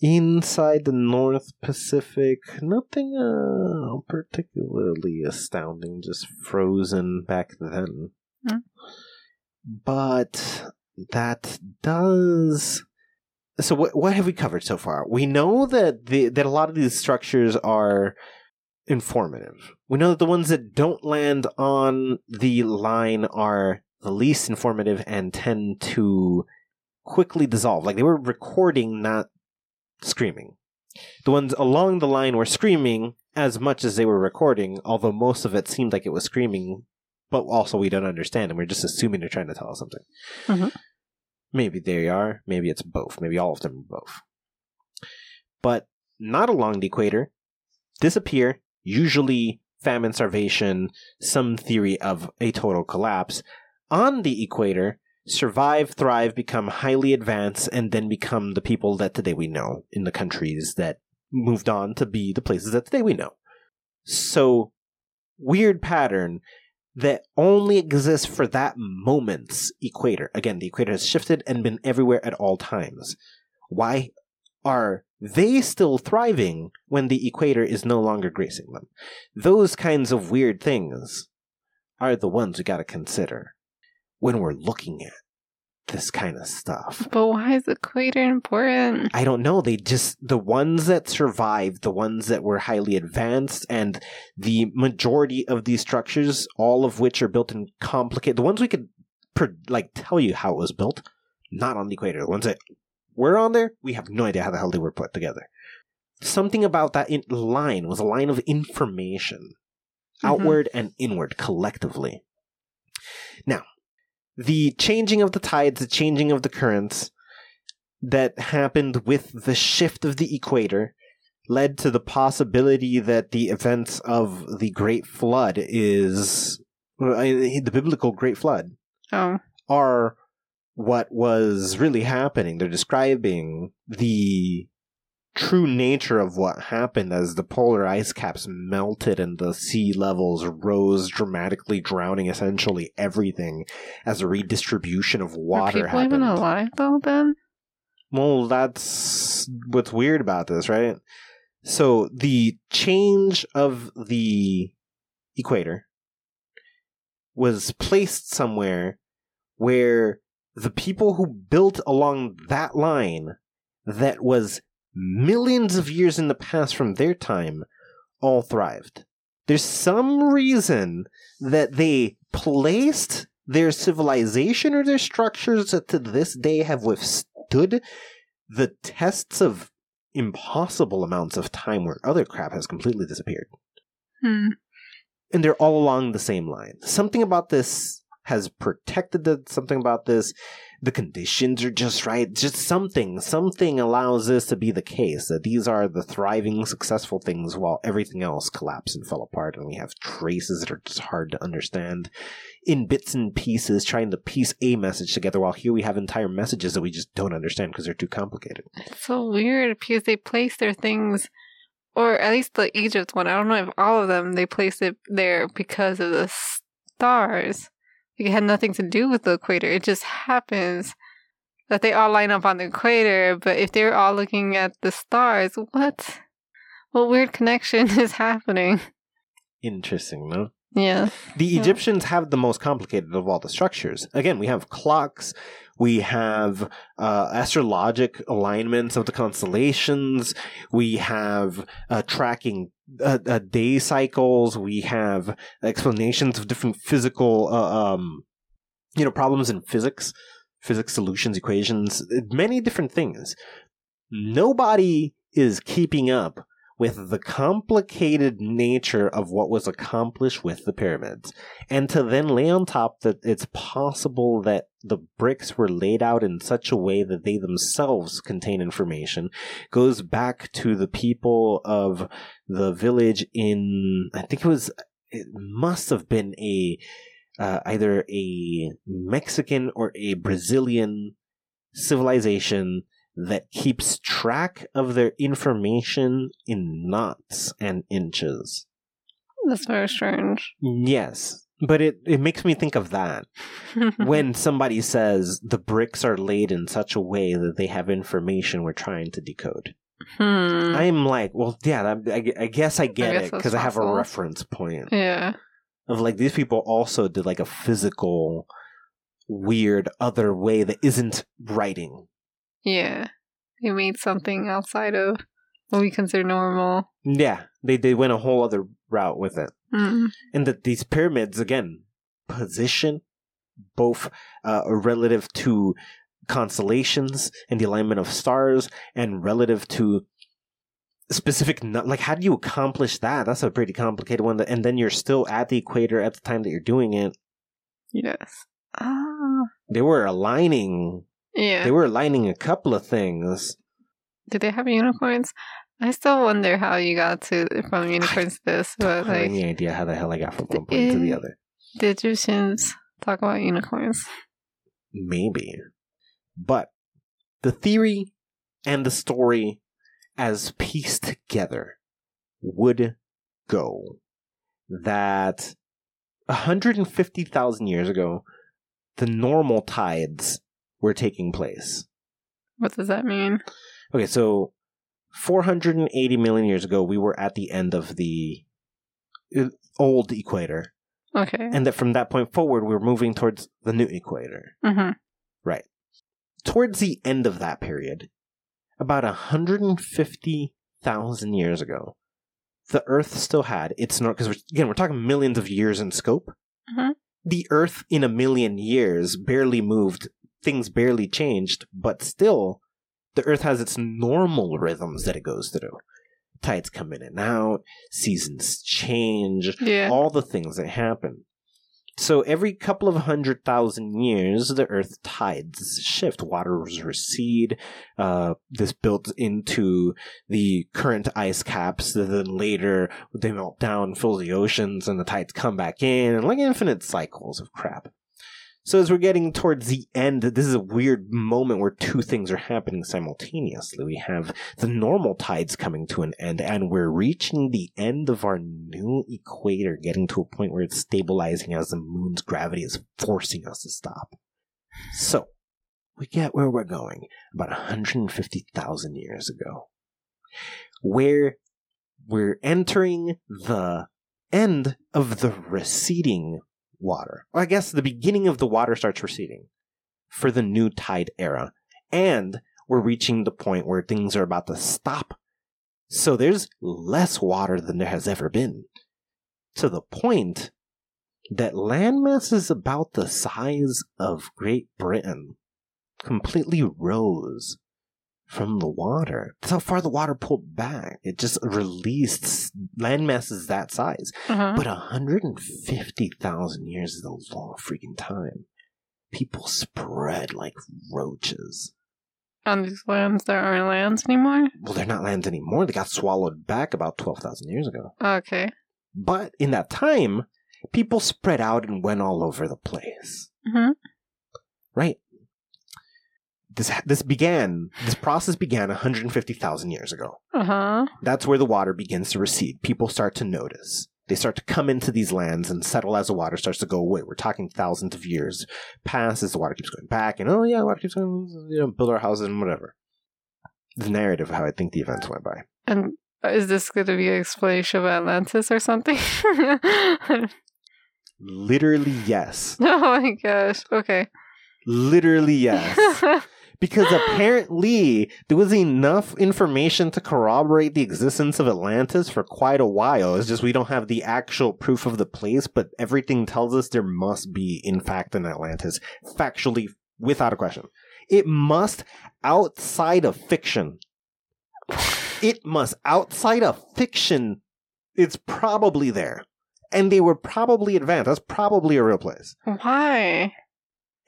S2: Inside the North Pacific, nothing uh, particularly astounding, just frozen back then.
S3: Hmm.
S2: But that does. So what what have we covered so far? We know that the that a lot of these structures are informative. We know that the ones that don't land on the line are the least informative and tend to quickly dissolve. Like they were recording, not screaming. The ones along the line were screaming as much as they were recording, although most of it seemed like it was screaming, but also we don't understand and we're just assuming they're trying to tell us something.
S3: Mhm.
S2: Maybe they are, maybe it's both, maybe all of them are both. but not along the equator, disappear, usually famine, starvation, some theory of a total collapse. On the equator, survive, thrive, become highly advanced, and then become the people that today we know in the countries that moved on to be the places that today we know. So, weird pattern that only exists for that moment's equator. Again, the equator has shifted and been everywhere at all times. Why are they still thriving when the equator is no longer gracing them? Those kinds of weird things are the ones we gotta consider when we're looking at this kind of stuff.
S3: But why is the equator important?
S2: I don't know. They just, the ones that survived, the ones that were highly advanced, and the majority of these structures, all of which are built in complicated, the ones we could, per, like, tell you how it was built, not on the equator. The ones that were on there, we have no idea how the hell they were put together. Something about that in- line was a line of information,
S3: Mhm.
S2: outward and inward collectively. Now, the changing of the tides, the changing of the currents that happened with the shift of the equator led to the possibility that the events of the Great Flood is uh, the biblical Great Flood
S3: Oh,
S2: are what was really happening. They're describing the true nature of what happened as the polar ice caps melted and the sea levels rose dramatically, drowning essentially everything as a redistribution of
S3: are
S2: water
S3: people
S2: happened.
S3: even alive though? Then
S2: Well, that's what's weird about this, right? So the change of the equator was placed somewhere where the people who built along that line that was millions of years in the past from their time all thrived. There's some reason that they placed their civilization or their structures that to this day have withstood the tests of impossible amounts of time where other crap has completely disappeared.
S3: hmm.
S2: And they're all along the same line. Something about this has protected something about this, the conditions are just right. Just something, something allows this to be the case that these are the thriving, successful things while everything else collapsed and fell apart. And we have traces that are just hard to understand in bits and pieces, trying to piece a message together. While here we have entire messages that we just don't understand because they're too complicated.
S3: It's so weird because they place their things, or at least the Egypt one. I don't know if all of them they placed it there because of the stars. It had nothing to do with the equator. It just happens that they all line up on the equator. But if they're all looking at the stars, what? What weird connection is happening?
S2: Interesting, no?
S3: Yeah.
S2: The
S3: Yeah.
S2: Egyptians have the most complicated of all the structures. Again, we have clocks, we have uh, astrologic alignments of the constellations, we have uh, tracking uh, uh, day cycles, we have explanations of different physical, uh, um, you know, problems in physics, physics solutions, equations, many different things. Nobody is keeping up with the complicated nature of what was accomplished with the pyramids. And to then lay on top that it's possible that the bricks were laid out in such a way that they themselves contain information goes back to the people of the village in, I think it was, it must have been a, uh, either a Mexican or a Brazilian civilization that keeps track of their information in knots and inches.
S3: That's very strange.
S2: Yes, but it, it makes me think of that when somebody says the bricks are laid in such a way that they have information we're trying to decode.
S3: hmm.
S2: I'm like, well, yeah, I, I guess I get
S3: guess
S2: it because I have a reference point
S3: Yeah.
S2: of like these people also did like a physical, weird other way that isn't writing.
S3: Yeah. They made something outside of what we consider normal.
S2: Yeah, they they went a whole other route with it.
S3: Mm.
S2: and that these pyramids again position both uh, relative to constellations and the alignment of stars and relative to specific like how do you accomplish that that's a pretty complicated one and then you're still at the equator at the time that you're doing it
S3: Yes. Ah.
S2: they were aligning
S3: Yeah.
S2: they were aligning a couple of things
S3: Did they have unicorns? I still wonder how you got to from unicorns to this,
S2: I
S3: but
S2: have
S3: like
S2: any idea how the hell I got from one point to the other.
S3: the Egyptians talk about unicorns.
S2: Maybe. But the theory and the story as pieced together would go that 150,000 years ago, the normal tides were taking place.
S3: What does that mean?
S2: Okay, so 480 million years ago, we were at the end of the uh, old equator.
S3: Okay.
S2: And that from that point forward, we're moving towards the new equator.
S3: hmm
S2: Right. Towards the end of that period, about 150,000 years ago, the Earth still had its north. Because again, we're talking millions of years in scope.
S3: Mhm.
S2: The Earth in a million years barely moved, things barely changed, but still, the Earth has its normal rhythms that it goes through. Tides come in and out, seasons change,
S3: Yeah.
S2: all the things that happen. So every couple of hundred thousand years, the Earth tides shift. Waters recede. Uh, this builds into the current ice caps. that Then later, they melt down, fill the oceans, and the tides come back in, and like infinite cycles of crap. So as we're getting towards the end, this is a weird moment where two things are happening simultaneously. We have the normal tides coming to an end, and we're reaching the end of our new equator, getting to a point where it's stabilizing as the moon's gravity is forcing us to stop. So, we get where we're going about 150,000 years ago, where we're entering the end of the receding water. Or I guess the beginning of the water starts receding for the new tide era. And we're reaching the point where things are about to stop. So there's less water than there has ever been. To the point that landmass is about the size of Great Britain completely rose from the water. That's how far the water pulled back. It just released landmasses that size.
S3: Uh-huh.
S2: But 150,000 years is a long freaking time. People spread like roaches.
S3: On these lands, there aren't lands anymore.
S2: Well, they're not lands anymore. They got swallowed back about 12,000 years ago.
S3: Okay.
S2: But in that time, people spread out and went all over the place.
S3: hmm
S2: Right? This, this began, this process began 150,000 years ago.
S3: Uh huh.
S2: That's where the water begins to recede. People start to notice. They start to come into these lands and settle as the water starts to go away. We're talking thousands of years pass as the water keeps going back, and oh yeah, water keeps going, you know, build our houses and whatever. The narrative of how I think the events went by.
S3: And is this going to be an explanation of Atlantis or something?
S2: Literally, yes.
S3: oh my gosh. Okay.
S2: Literally, yes. because apparently there was enough information to corroborate the existence of Atlantis for quite a while. It's just we don't have the actual proof of the place, but everything tells us there must be, in fact, an Atlantis. Factually, without a question. It must, outside of fiction, it must, outside of fiction, it's probably there. And they were probably advanced. That's probably a real place
S3: Why?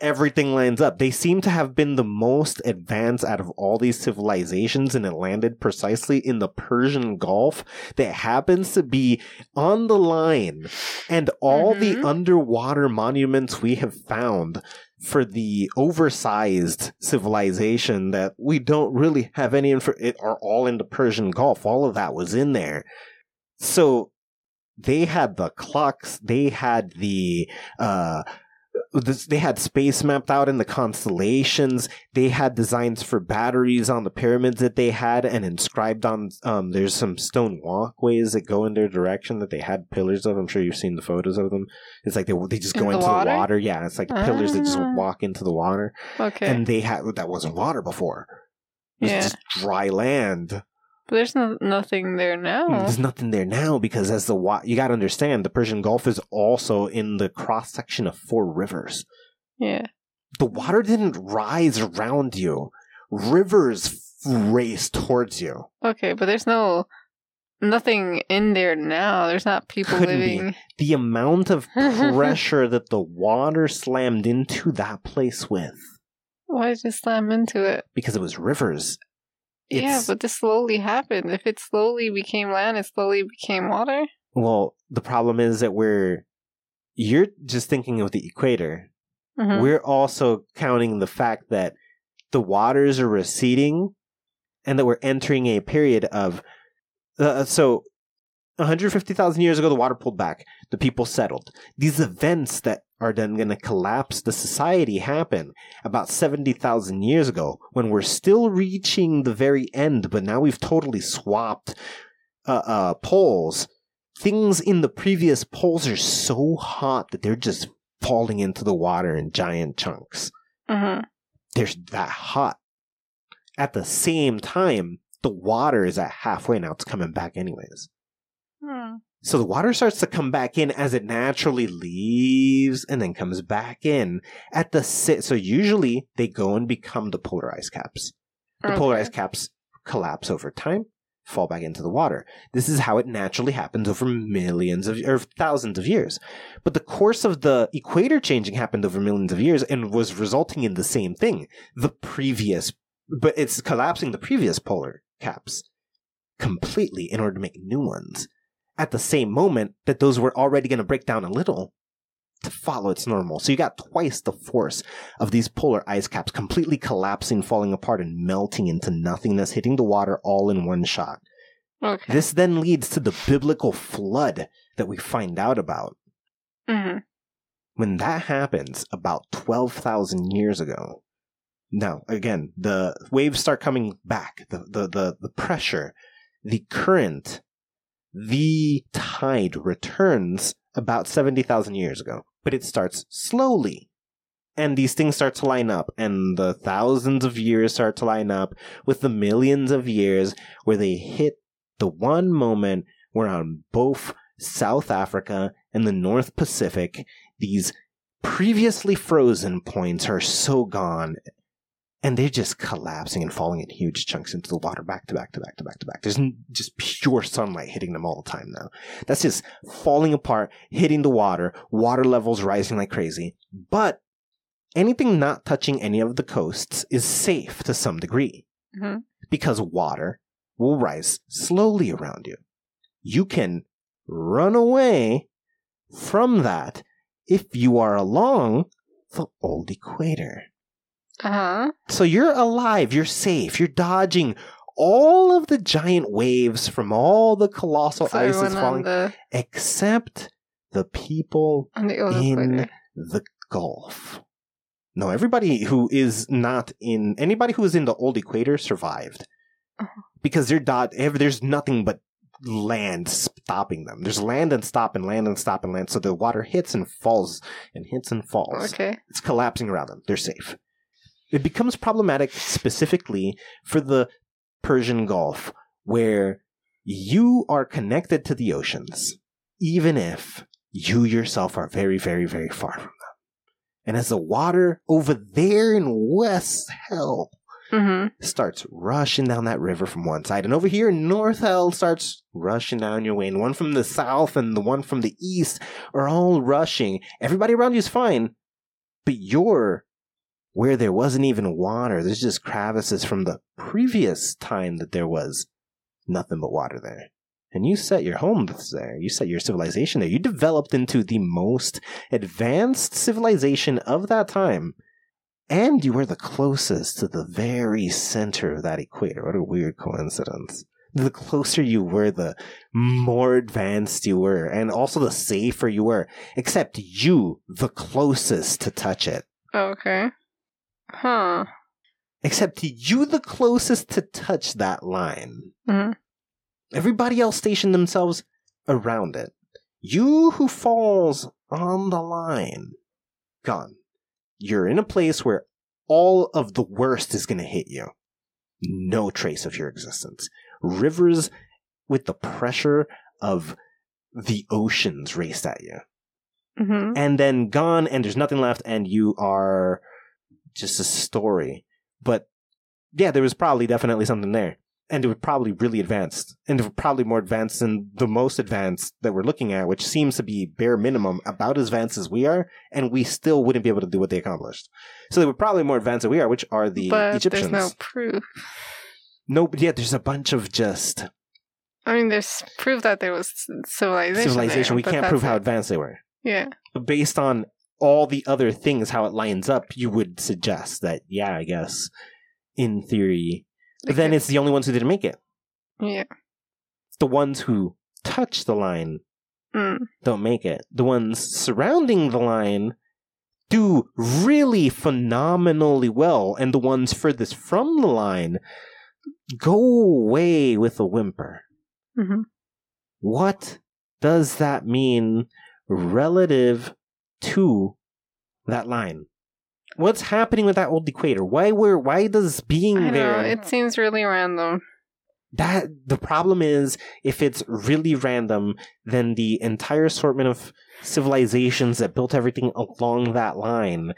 S2: Everything lines up. They seem to have been the most advanced out of all these civilizations, and it landed precisely in the Persian Gulf that happens to be on the line. And all the
S3: Mhm.
S2: underwater monuments we have found for the oversized civilization that we don't really have any info it are all in the Persian Gulf. All of that was in there. So they had the clocks, they had the uh this, they had space mapped out in the constellations. They had designs for batteries on the pyramids that they had and inscribed on. Um, there's some stone walkways that go in their direction that they had pillars of. I'm sure you've seen the photos of them. It's like they they just go
S3: In the
S2: into
S3: water?
S2: the water. Yeah, it's like pillars that just
S3: Ah.
S2: walk into the water.
S3: Okay.
S2: And they had that wasn't water before. It was
S3: Yeah.
S2: just dry land.
S3: But there's no, nothing there now.
S2: Mm, there's nothing there now because as the wa- you got to understand the Persian Gulf is also in the cross section of four rivers.
S3: Yeah.
S2: the water didn't rise around you. Rivers race towards you.
S3: Okay, but there's no nothing in there now. There's not people
S2: Couldn't be.
S3: living.
S2: The amount of pressure that the water slammed into that place with,
S3: Why did you slam into it?
S2: because it was rivers,
S3: yeah, but this slowly happened. If it slowly became land, it slowly became water.
S2: Well, the problem is that we're you're just thinking of the equator.
S3: Mhm.
S2: We're also counting the fact that the waters are receding and that we're entering a period of uh, so 150,000 years ago the water pulled back the people settled these events that are then going to collapse the society happen about 70,000 years ago when we're still reaching the very end but now we've totally swapped uh, uh, poles things in the previous poles are so hot that they're just falling into the water in giant chunks
S3: Mhm.
S2: they're that hot. At the same time, the water is at halfway now. It's coming back anyways.
S3: Hmm.
S2: So the water starts to come back in as it naturally leaves and then comes back in at the sit. So usually they go and become the polar ice caps. The polar
S3: Okay.
S2: ice caps collapse over time, fall back into the water. This is how it naturally happens over millions of or thousands of years. But the course of the equator changing happened over millions of years and was resulting in the same thing. The previous, but it's collapsing the previous polar caps completely in order to make new ones. At the same moment that those were already going to break down a little to follow its normal. So you got twice the force of these polar ice caps completely collapsing, falling apart, and melting into nothingness, hitting the water all in one shot.
S3: Okay.
S2: This then leads to the biblical flood that we find out about.
S3: hmm
S2: When that happens about 12,000 years ago, now again, the waves start coming back, the, the, the, the pressure, the current, the tide returns about 70,000 years ago, but it starts slowly. And these things start to line up, and the thousands of years start to line up with the millions of years where they hit the one moment where on both South Africa and the North Pacific, these previously frozen points are so gone and they're just collapsing and falling in huge chunks into the water back to back to back to back to back. There's just pure sunlight hitting them all the time now. That's just falling apart, hitting the water, water levels rising like crazy. But anything not touching any of the coasts is safe to some degree
S3: hmm
S2: because water will rise slowly around you. You can run away from that if you are along the old equator.
S3: Uh huh.
S2: So you're alive, you're safe, you're dodging all of the giant waves from all the colossal
S3: So
S2: ice that's falling,
S3: the
S2: except the people
S3: the
S2: in the Gulf. No, everybody who is not in anybody who is in the old equator survived
S3: Uh-huh.
S2: because they're dot. There's nothing but land stopping them. There's land and stop and land and stop and land. So the water hits and falls and hits and falls.
S3: Okay.
S2: It's collapsing around them. They're safe. It becomes problematic specifically for the Persian Gulf, where you are connected to the oceans, even if you yourself are very, very, very far from them. And as the water over there in West Hell
S3: hmm
S2: starts rushing down that river from one side, and over here in North Hell starts rushing down your way, and one from the south and the one from the east are all rushing. Everybody around you is fine, but you're where there wasn't even water. There's just crevices from the previous time that there was nothing but water there. And you set your home there. You set your civilization there. You developed into the most advanced civilization of that time. And you were the closest to the very center of that equator. What a weird coincidence. The closer you were, the more advanced you were, and also the safer you were. Except you, the closest to touch it.
S3: Oh, okay. Huh.
S2: Except you, the closest to touch that line.
S3: hmm
S2: Everybody else stationed themselves around it. You who falls on the line, gone. You're in a place where all of the worst is going to hit you. No trace of your existence. Rivers with the pressure of the oceans raced at you.
S3: hmm
S2: And then gone, and there's nothing left, and you are just a story. But yeah, there was probably definitely something there. And it was probably really advanced. And they were probably more advanced than the most advanced that we're looking at, which seems to be bare minimum about as advanced as we are, and we still wouldn't be able to do what they accomplished. So they were probably more advanced than we are, which are the
S3: but
S2: Egyptians.
S3: there's no proof.
S2: no, but yeah, there's a bunch of just
S3: I mean, there's proof that there was civilization.
S2: civilization.
S3: there,
S2: we can't prove how advanced they were.
S3: Yeah.
S2: Based on all the other things, how it lines up, you would suggest that, yeah, I guess, in theory. Then it's the only ones who didn't make it.
S3: Yeah.
S2: It's the ones who touch the line
S3: Mm.
S2: don't make it. The ones surrounding the line do really phenomenally well, and the ones furthest from the line go away with a whimper.
S3: hmm
S2: What does that mean relative to that line? What's happening with that old equator? Why were why does being
S3: I
S2: there
S3: know. It seems really random.
S2: that the problem is if it's really random then the entire assortment of civilizations that built everything along that line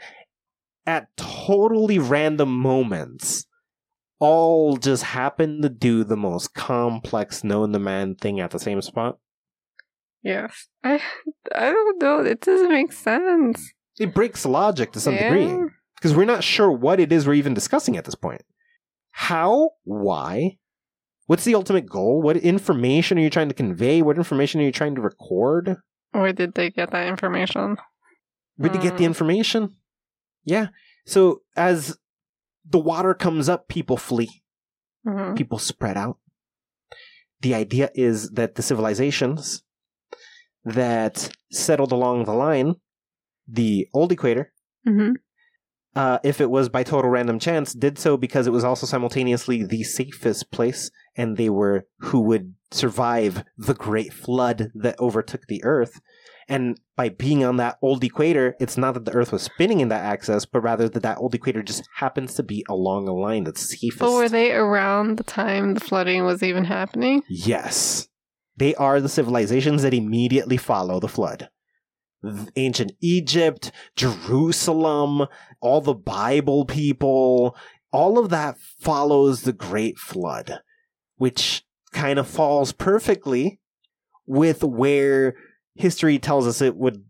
S2: at totally random moments all just happen to do the most complex known to man thing at the same spot
S3: Yes. I I don't know. It doesn't make sense.
S2: it breaks logic to some
S3: Yeah.
S2: degree because we're not sure what it is we're even discussing at this point how why what's the ultimate goal what information are you trying to convey what information are you trying to record
S3: Where did they get that information?
S2: Where'd you get the
S3: Mm.
S2: information? Yeah. So as the water comes up, people flee.
S3: hmm
S2: People spread out. The idea is that the civilizations that settled along the line, the old equator,
S3: hmm
S2: uh, if it was by total random chance, did so because it was also simultaneously the safest place, and they were who would survive the great flood that overtook the Earth. And by being on that old equator, it's not that the Earth was spinning in that axis, but rather that that old equator just happens to be along a line that's safest.
S3: But were they around the time the flooding was even happening?
S2: Yes. They are the civilizations that immediately follow the flood. Ancient Egypt, Jerusalem, all the Bible people, all of that follows the Great Flood, which kind of falls perfectly with where history tells us it would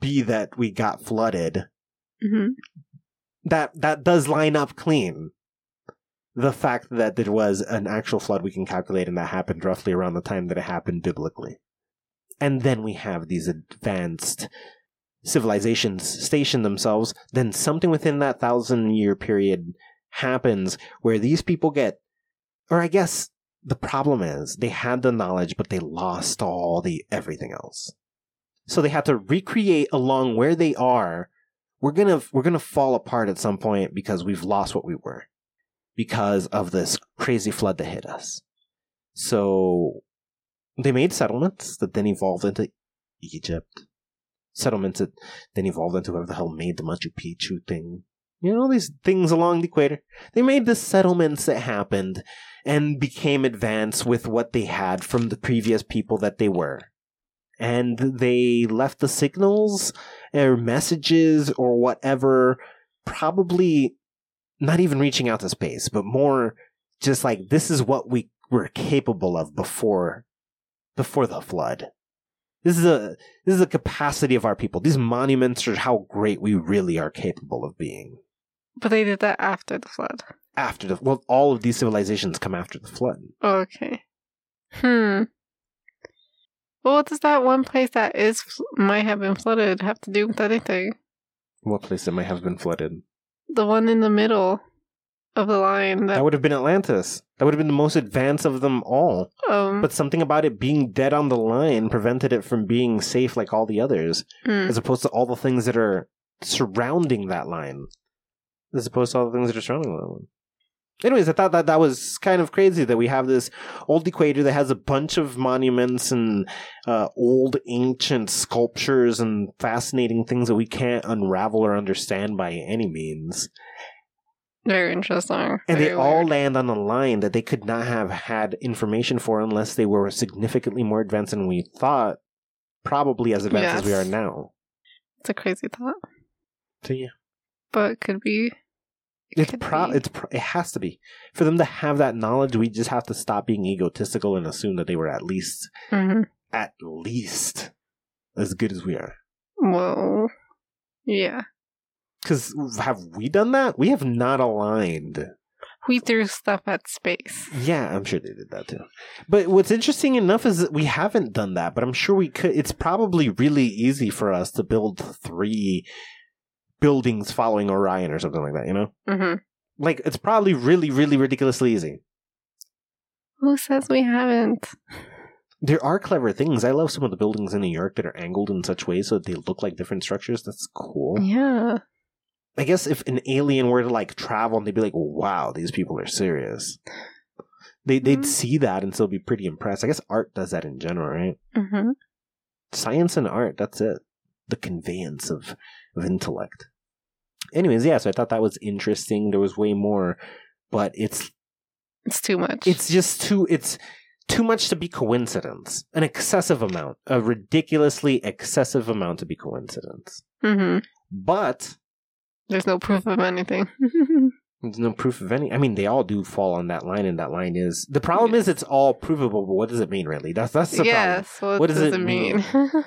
S2: be that we got flooded.
S3: hmm
S2: That that does line up clean. The fact that there was an actual flood we can calculate and that happened roughly around the time that it happened biblically. And then we have these advanced civilizations station themselves, then something within that thousand year period happens where these people get or I guess the problem is they had the knowledge but they lost all the everything else. So they had to recreate along where they are. We're gonna we're gonna fall apart at some point because we've lost what we were. Because of this crazy flood that hit us. So they made settlements that then evolved into Egypt. Settlements that then evolved into whoever the hell made the Machu Picchu thing. You know, all these things along the equator. They made the settlements that happened and became advanced with what they had from the previous people that they were. And they left the signals or messages or whatever, probably not even reaching out to space, but more just like this is what we were capable of before before the flood. This is a this is the capacity of our people. These monuments are how great we really are capable of being.
S3: But they did that after the flood.
S2: After the well, all of these civilizations come after the flood.
S3: Okay. Hmm. Well, what does that one place that is might have been flooded have to do with anything?
S2: What place that might have been flooded?
S3: The one in the middle of the line that,
S2: That would have been Atlantis. That would have been the most advanced of them all.
S3: um
S2: But something about it being dead on the line prevented it from being safe like all the others,
S3: hmm.
S2: as opposed to all the things that are surrounding that line. As opposed to all the things that are surrounding that line. Anyways, I thought that that was kind of crazy that we have this old equator that has a bunch of monuments and uh, old ancient sculptures and fascinating things that we can't unravel or understand by any means.
S3: very interesting.
S2: And they
S3: Very
S2: all land on a line that they could not have had information for unless they were significantly more advanced than we thought, probably as advanced as we are now.
S3: It's a crazy thought,
S2: So yeah,
S3: but it could be. It
S2: it's pro-
S3: be.
S2: it's pro- it has to be for them to have that knowledge. We just have to stop being egotistical and assume that they were at least
S3: Mhm.
S2: at least as good as we are.
S3: Well, yeah.
S2: Because have we done that? We have not aligned
S3: We threw stuff at space.
S2: Yeah, I'm sure they did that too. But what's interesting enough is that we haven't done that, but I'm sure we could. It's probably really easy for us to build three buildings following Orion or something like that, you know?
S3: Mm-hmm.
S2: Like, it's probably really, really ridiculously easy.
S3: Who says we haven't?
S2: There are clever things. I love some of the buildings in New York that are angled in such ways so that they look like different structures. That's cool.
S3: Yeah.
S2: I guess if an alien were to like travel and they'd be like, wow, these people are serious. They, they'd
S3: Mhm.
S2: see that and still be pretty impressed. I guess art does that in general, right?
S3: Mm-hmm.
S2: Science and art, that's it. The conveyance of, of intellect. Anyways, yeah, so I thought that was interesting. There was way more, but it's
S3: It's too much.
S2: it's just too it's too much to be coincidence. An excessive amount. A ridiculously excessive amount to be coincidence.
S3: mm-hmm.
S2: But
S3: There's no proof of anything.
S2: There's no proof of any. I mean, they all do fall on that line, and that line is the problem. Is it's all provable, but what does it mean really? That's that's the
S3: yes. What,
S2: What
S3: does,
S2: does
S3: it
S2: it
S3: mean?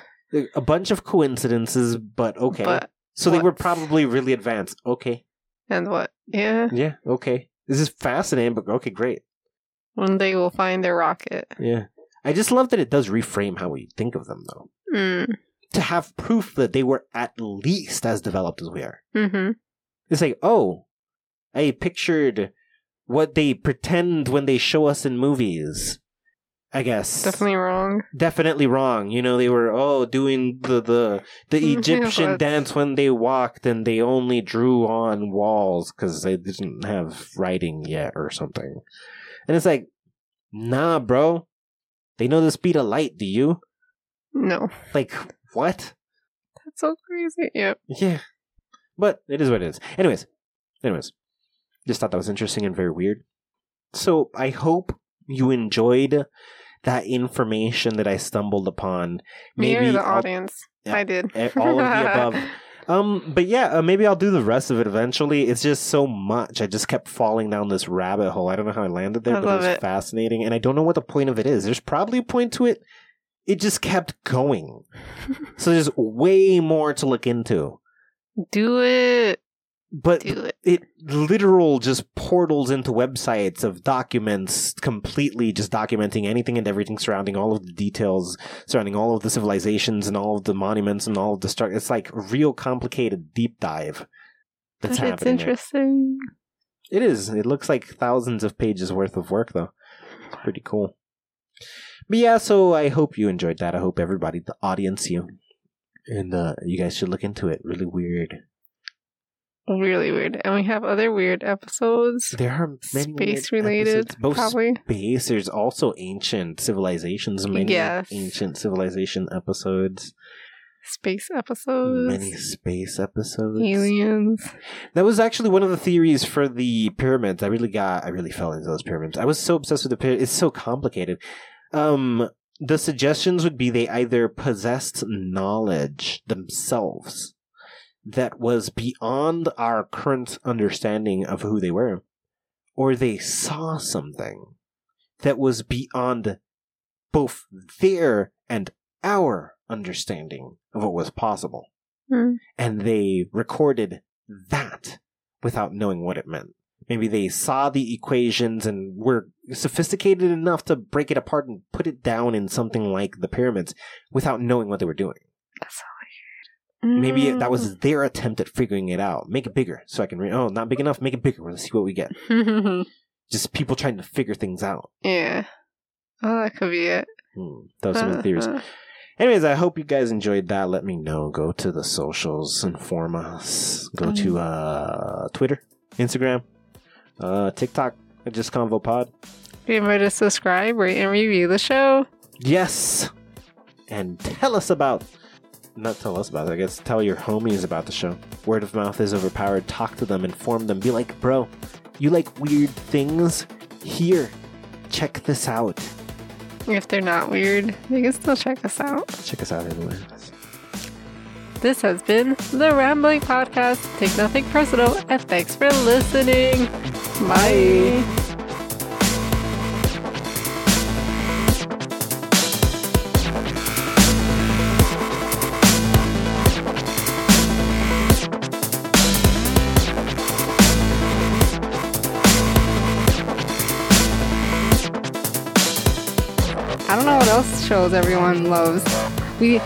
S2: A bunch of coincidences, but okay.
S3: But
S2: so they were probably really advanced. Okay,
S3: and what? Yeah.
S2: yeah, okay. This is fascinating, but okay, great.
S3: One day we'll find their rocket.
S2: Yeah, I just love that it does reframe how we think of them, though.
S3: Mm.
S2: To have proof that they were at least as developed as we are.
S3: Mm-hmm.
S2: It's like, oh, I pictured what they pretend when they show us in movies. I guess
S3: Definitely wrong.
S2: definitely wrong. You know, they were oh doing the the the Egyptian dance when they walked, and they only drew on walls because they didn't have writing yet or something. And it's like, nah, bro. They know the speed of light. Do you?
S3: No.
S2: Like what?
S3: That's so crazy. Yep.
S2: Yeah. But it is what it is. Anyways, anyways, just thought that was interesting and very weird. So I hope you enjoyed that information that I stumbled upon. Maybe
S3: the
S2: I'll-
S3: audience?
S2: yeah,
S3: I did.
S2: eh, all of the above. Um, but yeah, uh, maybe I'll do the rest of it eventually. It's just so much. I just kept falling down this rabbit hole. I don't know how I landed there,
S3: I
S2: but it was
S3: it.
S2: fascinating, and I don't know what the point of it is. There's probably a point to it. It just kept going. so there's way more to look into.
S3: Do it.
S2: But
S3: it.
S2: it literal just portals into websites of documents completely just documenting anything and everything surrounding all of the details surrounding all of the civilizations and all of the monuments and all of the start it's like a real complicated deep dive that's
S3: But it's
S2: happening there.
S3: interesting.
S2: it is it looks like thousands of pages worth of work though it's pretty cool but yeah so i hope you enjoyed that i hope everybody the audience you and uh, you guys should look into it really weird
S3: Really weird. And we have other weird episodes.
S2: There are many
S3: Space related, probably.
S2: space. There's also ancient civilizations. Many
S3: Yes.
S2: ancient civilization episodes.
S3: Space episodes.
S2: Many space episodes.
S3: aliens.
S2: That was actually one of the theories for the pyramids. I really got. I really fell into those pyramids. I was so obsessed with the pyramids. It's so complicated. Um, the suggestions would be they either possessed knowledge themselves that was beyond our current understanding of who they were, or they saw something that was beyond both their and our understanding of what was possible.
S3: Hmm.
S2: And they recorded that without knowing what it meant. Maybe they saw the equations and were sophisticated enough to break it apart and put it down in something like the pyramids without knowing what they were doing.
S3: That's weird.
S2: Maybe that was their attempt at figuring it out. Make it bigger so I can read. Oh, not big enough. Make it bigger. Let's see what we get.
S3: Mm.
S2: Just people trying to figure things out.
S3: yeah. Oh, that could be it.
S2: Hmm. Those are some the theories. Anyways, I hope you guys enjoyed that. Let me know. Go to the socials, inform us. Go to uh, Twitter, Instagram, uh, TikTok, just Convo Pod.
S3: Remember to subscribe, rate, and review the show.
S2: Yes, and tell us about. Not tell us about it. I guess tell your homies about the show. Word of mouth is overpowered. Talk to them, inform them. Be like, bro, you like weird things? Here, check this out.
S3: If they're not weird, you can still check us out.
S2: Check us out anyway.
S3: This has been the Rambling Podcast. Take nothing personal, and thanks for listening. Bye. else shows everyone loves? We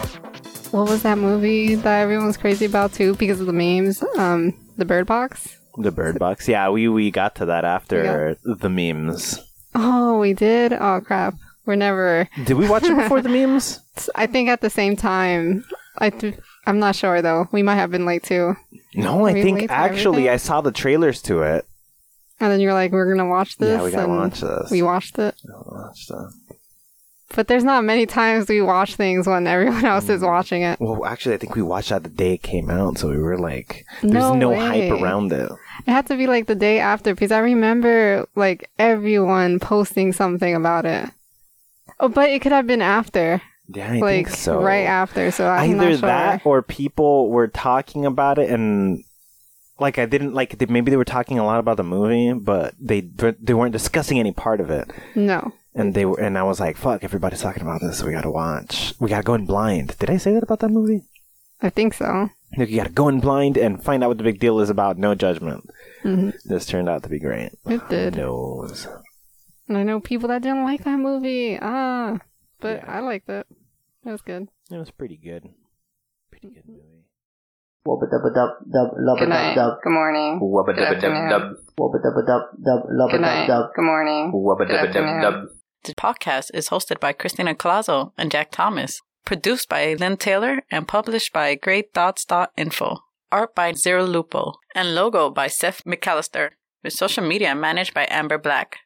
S3: what was that movie that everyone was crazy about too because of the memes? Um, the Bird Box.
S2: The Bird Box. Yeah, we we got to that after the memes.
S3: Oh, we did. Oh crap, we're never.
S2: Did we watch it before the memes?
S3: I think at the same time. I th- I'm not sure though. We might have been late too.
S2: No, I
S3: we
S2: think actually? I saw the trailers to it.
S3: And then you're like, we're gonna watch this.
S2: yeah, we gotta watch this.
S3: We watched it.
S2: watched it.
S3: But there's not many times we watch things when everyone else
S2: Mm.
S3: is watching it.
S2: Well, actually, I think we watched that the day it came out, so we were like, "There's
S3: No
S2: no, hype around it."
S3: It had to be like the day after because I remember like everyone posting something about it. Oh, but it could have been after,
S2: Yeah, I
S3: like
S2: think so.
S3: right after. So I'm
S2: Either
S3: not sure.
S2: that, or people were talking about it, and like I didn't like. They, maybe they were talking a lot about the movie, but they they weren't discussing any part of it.
S3: no,
S2: And they were, and I was like, "Fuck! Everybody's talking about this. We gotta watch. We gotta go in blind." Did I say that about that movie?
S3: I think so.
S2: Like, you gotta go in blind and find out what the big deal is about. No judgment.
S3: hmm
S2: This turned out to be great.
S3: It did.
S2: Knows.
S3: And I know people that didn't like that movie. Ah, but
S2: Yeah.
S3: I liked it. It was good.
S2: It was pretty good. Pretty good movie.
S4: Wubba dubba dub dub lubba
S5: Good
S4: dub
S5: night.
S4: dub
S5: Good morning.
S6: Wubba
S5: Good
S6: dubba dub
S5: afternoon.
S6: dub.
S4: wubba dubba dub dub lubba
S5: Good
S4: dub
S5: night.
S4: dub.
S5: Good morning.
S6: Wubba
S5: Good
S6: dubba dub
S5: afternoon.
S6: dub.
S1: The podcast is hosted by Christina Colazo and Jack Thomas, produced by Lynn Taylor, and published by GreyThoughts.info. Art by Zero Lupo, and logo by Seth McAllister, with social media managed by Amber Black.